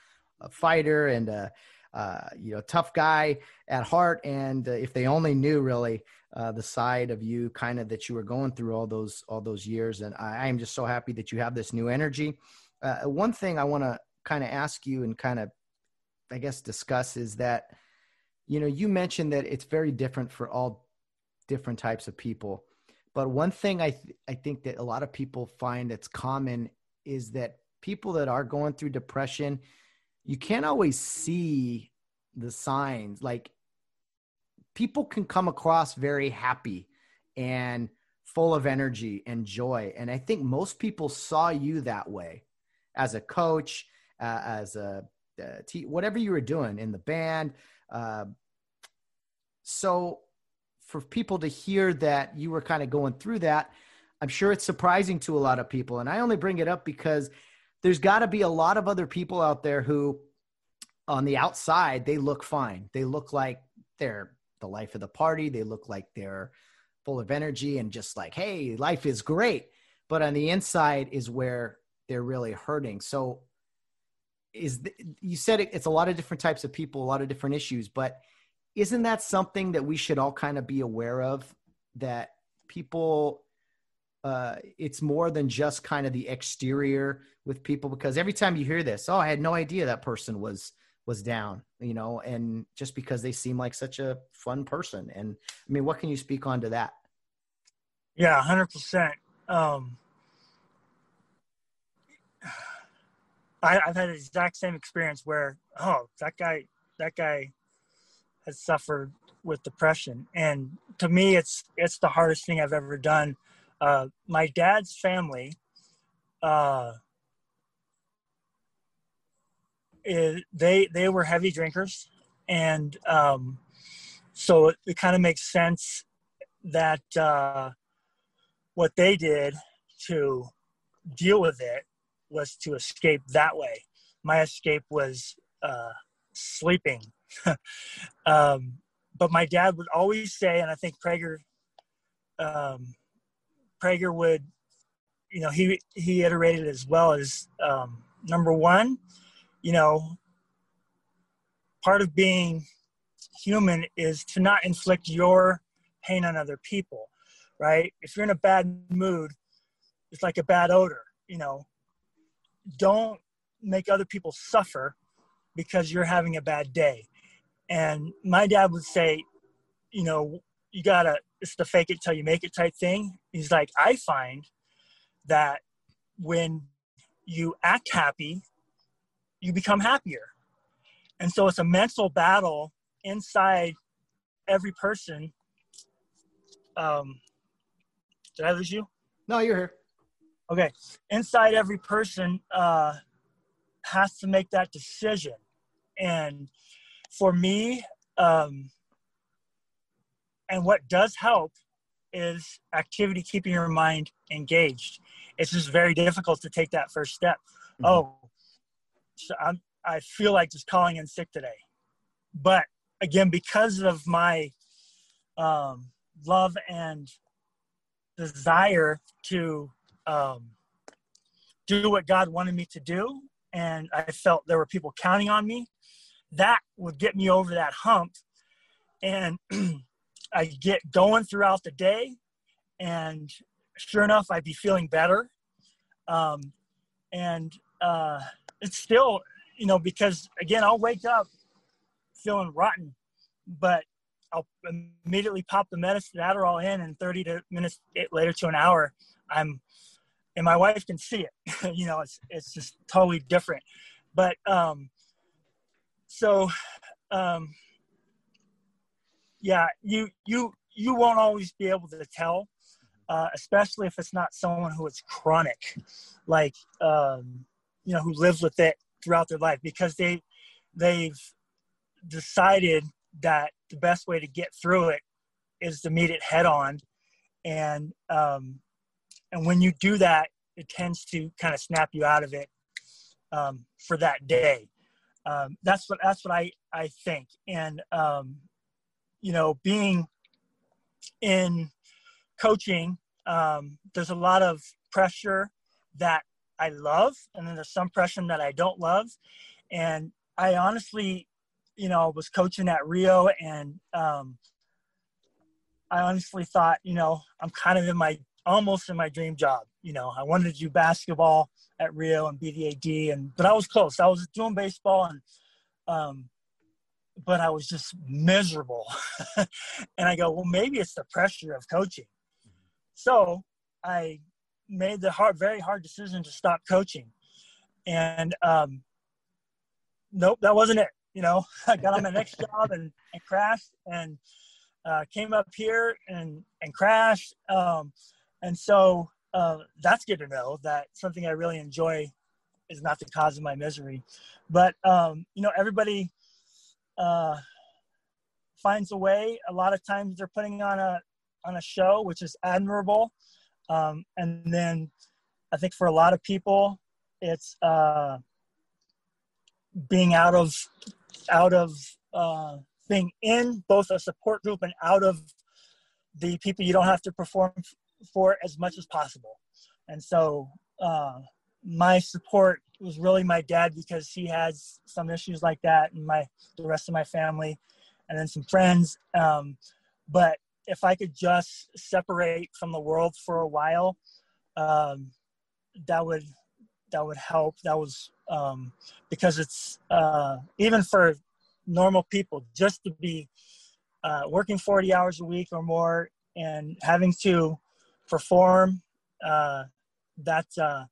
a fighter and a uh, you know, tough guy at heart. And uh, if they only knew really uh, the side of you, kind of that you were going through all those all those years, and I, I am just so happy that you have this new energy. Uh, one thing I want to kind of ask you and kind of, I guess, discuss is that, you know, you mentioned that it's very different for all different types of people. But one thing I, th- I think that a lot of people find that's common is that people that are going through depression, you can't always see the signs. Like people can come across very happy and full of energy and joy. And I think most people saw you that way as a coach, uh, as a, uh, whatever you were doing in the band. Uh, so for people to hear that you were kind of going through that, I'm sure it's surprising to a lot of people. And I only bring it up because there's got to be a lot of other people out there who, on the outside, they look fine. They look like they're the life of the party. They look like they're full of energy and just like, hey, life is great. But on the inside is where they're really hurting. So, is the, you said it, it's a lot of different types of people, a lot of different issues, but isn't that something that we should all kind of be aware of that people uh, it's more than just kind of the exterior with people because every time you hear this, oh, I had no idea that person was was down, you know, and just because they seem like such a fun person. And I mean, what can you speak on to that? Yeah, 100% um. I, I've had the exact same experience where, oh, that guy, that guy has suffered with depression, and to me, it's it's the hardest thing I've ever done uh, my dad's family uh, they they were heavy drinkers, and um, so it, it kind of makes sense that uh, what they did to deal with it was to escape that way. My escape was uh, sleeping. um, but my dad would always say, and I think Prager um, Prager would, you know, he he iterated as well as um, number one, you know, part of being human is to not inflict your pain on other people, right? If you're in a bad mood, it's like a bad odor, you know. Don't make other people suffer because you're having a bad day. And my dad would say, you know, you gotta it's the fake it till you make it type thing. He's like, I find that when you act happy, you become happier. And so it's a mental battle inside every person. Um, did I lose you? No, you're here. Okay. Inside every person uh, has to make that decision. And for me, um, and what does help is activity keeping your mind engaged. It's just very difficult to take that first step. Mm-hmm. Oh, so I'm, I feel like just calling in sick today. But again, because of my um, love and desire to um, do what God wanted me to do, and I felt there were people counting on me, that would get me over that hump. And I get going throughout the day, and sure enough, I'd be feeling better. Um, and uh, it's still, you know, because again, I'll wake up feeling rotten, but I'll immediately pop the medicine Adderall in, and 30 to minutes later to an hour, I'm, and my wife can see it. you know, it's it's just totally different. But um, so um, yeah, you you you won't always be able to tell, uh, especially if it's not someone who is chronic, like um, you know who lives with it throughout their life because they they've decided that the best way to get through it is to meet it head on, and um, and when you do that, it tends to kind of snap you out of it um, for that day. Um, that's what that's what I I think, and um, you know, being in coaching, um, there's a lot of pressure that I love, and then there's some pressure that I don't love. And I honestly, you know, was coaching at Rio, and um, I honestly thought, you know, I'm kind of in my almost in my dream job. You know, I wanted to do basketball at Rio and be the AD, and but I was close. I was doing baseball, and um, but I was just miserable. and I go, well, maybe it's the pressure of coaching. So I made the hard, very hard decision to stop coaching, and um, nope, that wasn't it. You know, I got on my next job and, and crashed, and uh, came up here and and crashed. Um, and so uh, that's good to know that something I really enjoy is not the cause of my misery. But um, you know, everybody uh, finds a way. A lot of times they're putting on a on a show, which is admirable. Um, and then I think for a lot of people, it's uh, being out of out of uh, being in both a support group and out of the people you don't have to perform for as much as possible. And so uh, my support was really my dad because he has some issues like that, and my the rest of my family, and then some friends. Um, but if I could just separate from the world for a while, um, that would that would help. That was um, because it's uh, even for normal people just to be uh, working 40 hours a week or more and having to perform uh, that's uh,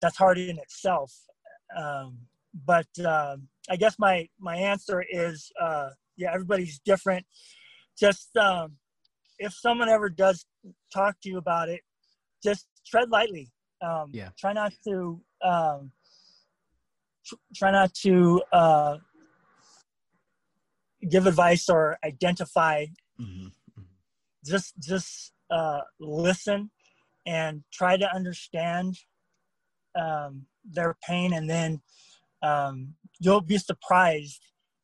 that's hard in itself um, but uh, i guess my my answer is uh, yeah everybody's different just um, if someone ever does talk to you about it just tread lightly um, yeah try not to um, tr- try not to uh, give advice or identify mm-hmm. mm-hmm. just just uh, listen and try to understand um, their pain. And then um, you'll be surprised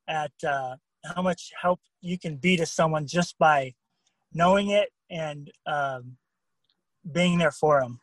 at uh, how much help you can be to someone just by knowing it and um, being there for them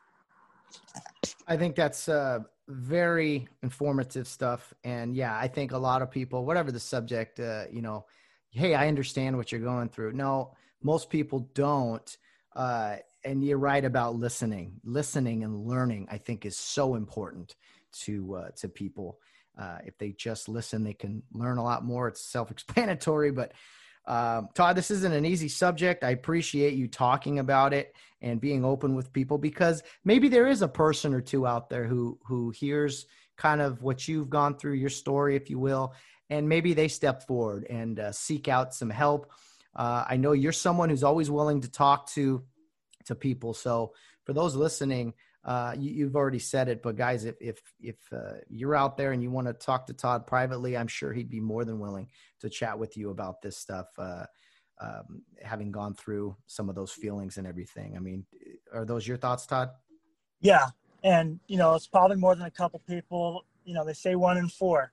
i think that's uh, very informative stuff. And yeah i think a lot of people whatever the subject uh, you know hey i understand what you're going through. No most people don't uh, and you're right about listening listening and learning i think is so important to uh, to people uh, if they just listen they can learn a lot more it's self-explanatory but um, Todd, this isn't an easy subject. I appreciate you talking about it and being open with people because maybe there is a person or two out there who who hears kind of what you've gone through, your story, if you will, and maybe they step forward and uh, seek out some help. Uh, I know you're someone who's always willing to talk to to people. So for those listening, uh, you, have already said it, but guys, if if if uh, you're out there and you want to talk to Todd privately, I'm sure he'd be more than willing to chat with you about this stuff. Uh, um, having gone through some of those feelings and everything. I mean, are those your thoughts, Todd? Yeah, and you know, it's probably more than a couple people. You know, they say one in four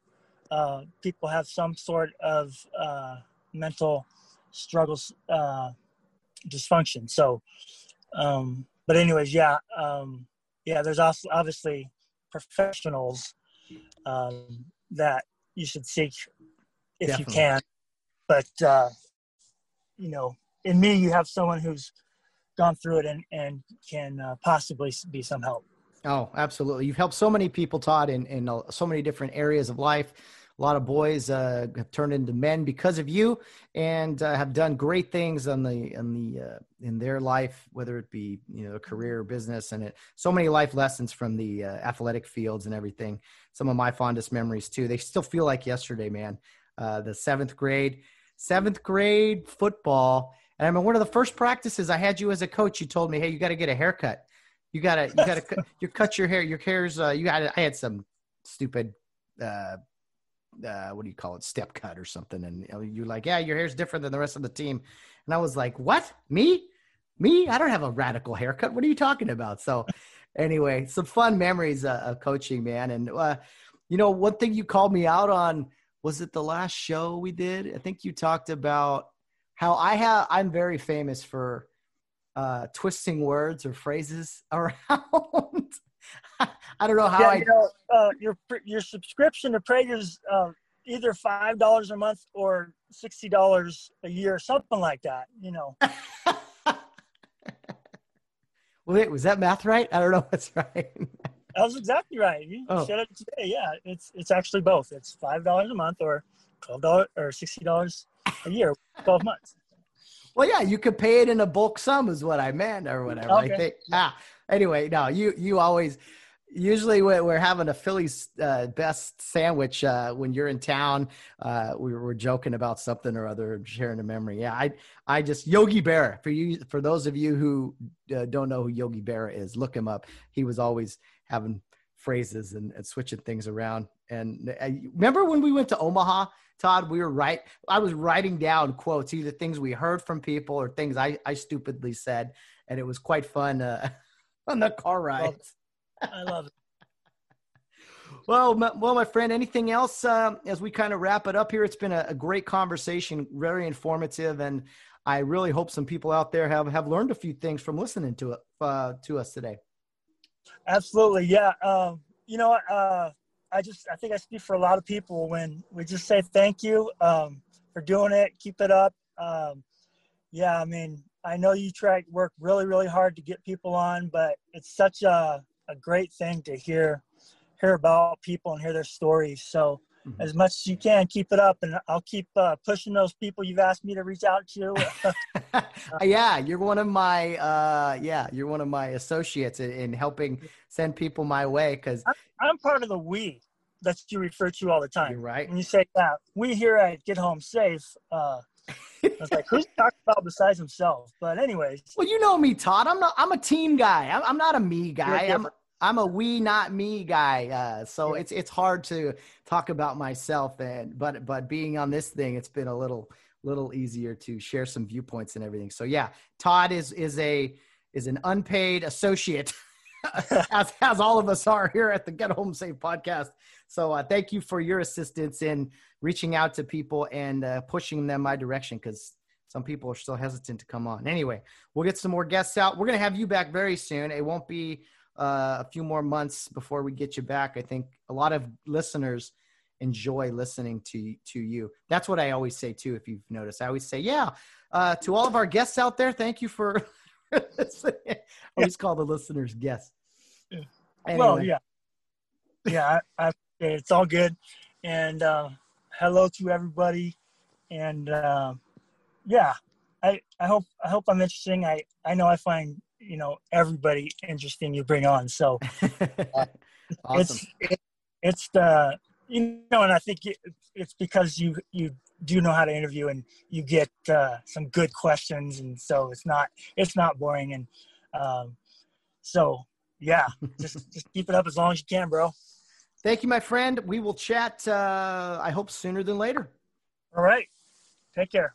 uh, people have some sort of uh, mental struggles, uh, dysfunction. So, um, but anyways, yeah. Um, yeah, there's also obviously professionals um, that you should seek if Definitely. you can. But uh, you know, in me, you have someone who's gone through it and and can uh, possibly be some help. Oh, absolutely! You've helped so many people, Todd, in in so many different areas of life a lot of boys uh, have turned into men because of you and uh, have done great things on the on the uh, in their life whether it be you know career or business and it so many life lessons from the uh, athletic fields and everything. Some of my fondest memories too. They still feel like yesterday man. Uh, the seventh grade seventh grade football. And i mean one of the first practices i had you as a coach you told me hey you got to get a haircut. You gotta you gotta you cut your hair your hair's uh, you got i had some stupid uh, uh, what do you call it, step cut or something. And you're like, yeah, your hair's different than the rest of the team. And I was like, what? Me? Me? I don't have a radical haircut. What are you talking about? So, anyway, some fun memories uh, of coaching, man. And, uh, you know, one thing you called me out on was it the last show we did? I think you talked about how I have, I'm very famous for uh, twisting words or phrases around. I don't know how yeah, I. You know, uh, your your subscription to Prager's uh, either five dollars a month or sixty dollars a year, something like that. You know. Wait, was that math right? I don't know what's right. That was exactly right. You oh. said it today. Yeah, it's it's actually both. It's five dollars a month or twelve dollars or sixty dollars a year, twelve months. Well, yeah, you could pay it in a bulk sum, is what I meant, or whatever. Okay. I think. Ah, anyway, no, you you always usually we're having a Philly's uh, best sandwich uh, when you're in town. Uh, we were joking about something or other, sharing a memory. Yeah, I I just Yogi Berra for you for those of you who uh, don't know who Yogi Berra is, look him up. He was always having phrases and, and switching things around. And uh, remember when we went to Omaha, Todd? We were right. I was writing down quotes, either things we heard from people or things I, I stupidly said, and it was quite fun uh, on the car rides. I love it. Well, my, well, my friend, anything else uh, as we kind of wrap it up here? It's been a, a, great conversation, very informative, and I really hope some people out there have have learned a few things from listening to it uh, to us today. Absolutely, yeah. Um, you know, uh, I just I think I speak for a lot of people when we just say thank you um, for doing it. Keep it up. Um, yeah, I mean, I know you try to work really really hard to get people on, but it's such a a great thing to hear hear about people and hear their stories. So mm-hmm. as much as you can, keep it up, and I'll keep uh, pushing those people you've asked me to reach out to. yeah, you're one of my uh, yeah, you're one of my associates in, in helping send people my way because I'm, I'm, part of the we that you refer to all the time. You're right. When you say, yeah, we here at Get Home Safe. Uh, I was like, who's talking about besides himself? But anyways. Well, you know me, Todd. I'm not. I'm a team guy. I'm, I'm not a me guy. I'm I'm a we not me guy. Uh, so yeah. it's it's hard to talk about myself and but but being on this thing, it's been a little little easier to share some viewpoints and everything. So yeah, Todd is is a is an unpaid associate. as, as all of us are here at the Get Home Safe podcast. So uh, thank you for your assistance in reaching out to people and uh, pushing them my direction because some people are still hesitant to come on. Anyway, we'll get some more guests out. We're going to have you back very soon. It won't be uh, a few more months before we get you back. I think a lot of listeners enjoy listening to to you. That's what I always say too. If you've noticed, I always say, yeah. Uh, to all of our guests out there, thank you for. I always call the listeners guests. Anyway. Well, yeah, yeah. I, I, it's all good, and uh, hello to everybody, and uh, yeah. I, I hope I hope I'm interesting. I, I know I find you know everybody interesting you bring on. So uh, awesome. it's it, it's the you know, and I think it, it's because you you do know how to interview and you get uh, some good questions, and so it's not it's not boring. And um, so yeah, just just keep it up as long as you can, bro. Thank you, my friend. We will chat. Uh, I hope sooner than later. All right. Take care.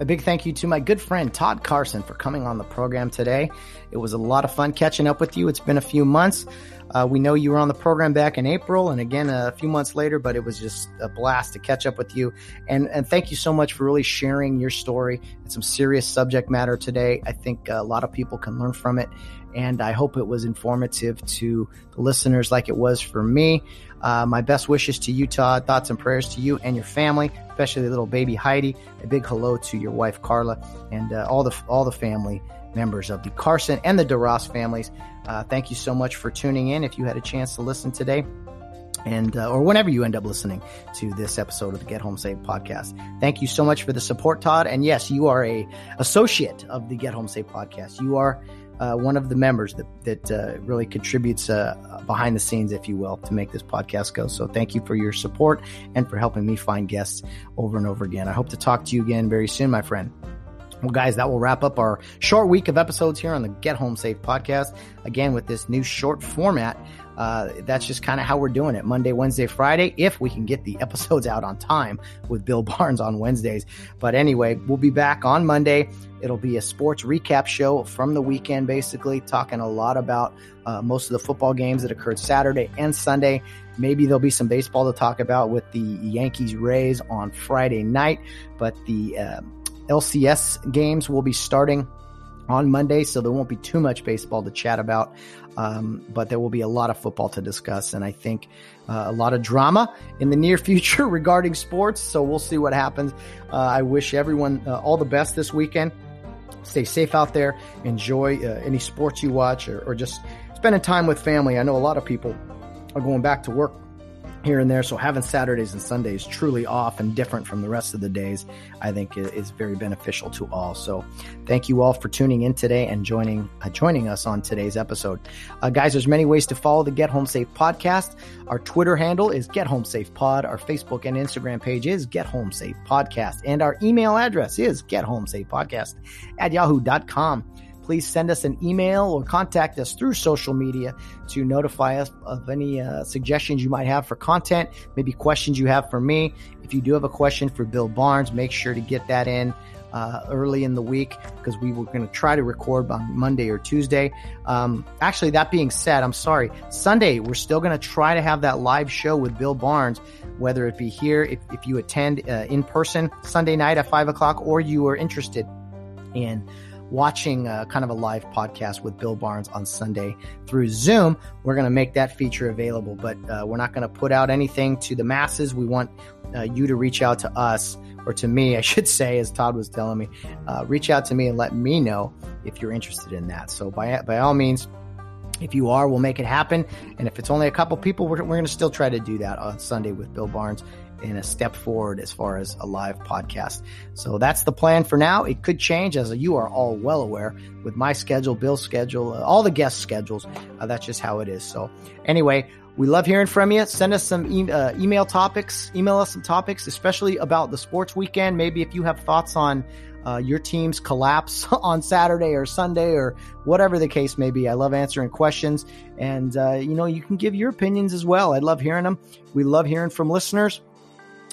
A big thank you to my good friend Todd Carson for coming on the program today. It was a lot of fun catching up with you. It's been a few months. Uh, we know you were on the program back in April and again a few months later, but it was just a blast to catch up with you. And, and thank you so much for really sharing your story. It's some serious subject matter today. I think a lot of people can learn from it. And I hope it was informative to the listeners like it was for me. Uh, my best wishes to you, Todd. Thoughts and prayers to you and your family, especially the little baby Heidi. A big hello to your wife Carla and uh, all the all the family members of the Carson and the DeRoss families. Uh, thank you so much for tuning in. If you had a chance to listen today, and uh, or whenever you end up listening to this episode of the Get Home Safe podcast. Thank you so much for the support, Todd. And yes, you are a associate of the Get Home Safe podcast. You are uh, one of the members that that uh, really contributes uh, behind the scenes, if you will, to make this podcast go. So thank you for your support and for helping me find guests over and over again. I hope to talk to you again very soon, my friend. Well, guys, that will wrap up our short week of episodes here on the Get Home Safe podcast. Again, with this new short format, uh, that's just kind of how we're doing it Monday, Wednesday, Friday, if we can get the episodes out on time with Bill Barnes on Wednesdays. But anyway, we'll be back on Monday. It'll be a sports recap show from the weekend, basically, talking a lot about uh, most of the football games that occurred Saturday and Sunday. Maybe there'll be some baseball to talk about with the Yankees Rays on Friday night, but the uh, LCS games will be starting on Monday, so there won't be too much baseball to chat about. Um, but there will be a lot of football to discuss, and I think uh, a lot of drama in the near future regarding sports. So we'll see what happens. Uh, I wish everyone uh, all the best this weekend. Stay safe out there. Enjoy uh, any sports you watch, or, or just spending time with family. I know a lot of people are going back to work here and there. So having Saturdays and Sundays truly off and different from the rest of the days, I think is very beneficial to all. So thank you all for tuning in today and joining uh, joining us on today's episode. Uh, guys, there's many ways to follow the Get Home Safe podcast. Our Twitter handle is Get Home Safe Pod. Our Facebook and Instagram page is Get Home Safe Podcast. And our email address is Get Home Safe Podcast at yahoo.com please send us an email or contact us through social media to notify us of any uh, suggestions you might have for content, maybe questions you have for me. If you do have a question for Bill Barnes, make sure to get that in. Uh, early in the week because we were going to try to record on Monday or Tuesday. Um, actually, that being said, I'm sorry. Sunday, we're still going to try to have that live show with Bill Barnes, whether it be here, if, if you attend uh, in person Sunday night at five o'clock, or you are interested in watching uh, kind of a live podcast with Bill Barnes on Sunday through Zoom. We're going to make that feature available, but uh, we're not going to put out anything to the masses. We want uh, you to reach out to us, or to me, I should say, as Todd was telling me, uh, reach out to me and let me know if you're interested in that. So by by all means. If you are, we'll make it happen. And if it's only a couple people, we're, we're going to still try to do that on Sunday with Bill Barnes in a step forward as far as a live podcast. So that's the plan for now. It could change as you are all well aware with my schedule, Bill's schedule, uh, all the guest schedules. Uh, that's just how it is. So anyway, we love hearing from you. Send us some e- uh, email topics, email us some topics, especially about the sports weekend. Maybe if you have thoughts on uh, your team's collapse on Saturday or Sunday or whatever the case may be. I love answering questions and, uh, you know, you can give your opinions as well. I love hearing them. We love hearing from listeners.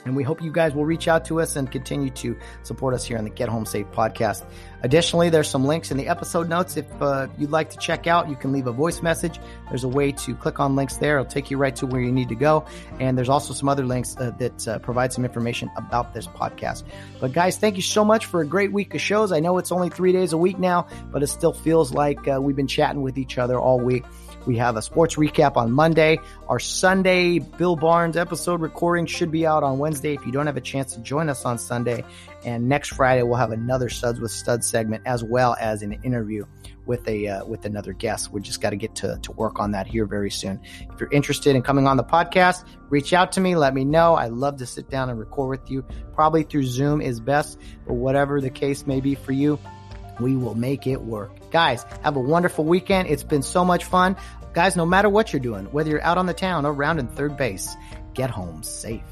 And we hope you guys will reach out to us and continue to support us here on the Get Home Safe podcast. Additionally, there's some links in the episode notes. If uh, you'd like to check out, you can leave a voice message. There's a way to click on links there. It'll take you right to where you need to go. And there's also some other links uh, that uh, provide some information about this podcast. But guys, thank you so much for a great week of shows. I know it's only three days a week now, but it still feels like uh, we've been chatting with each other all week. We have a sports recap on Monday. Our Sunday Bill Barnes episode recording should be out on Wednesday if you don't have a chance to join us on Sunday. And next Friday we'll have another Suds with Studs segment as well as an interview with a uh, with another guest. We just got to get to to work on that here very soon. If you're interested in coming on the podcast, reach out to me. Let me know. I love to sit down and record with you. Probably through Zoom is best, but whatever the case may be for you, we will make it work. Guys, have a wonderful weekend. It's been so much fun. Guys, no matter what you're doing, whether you're out on the town or around in third base, get home safe.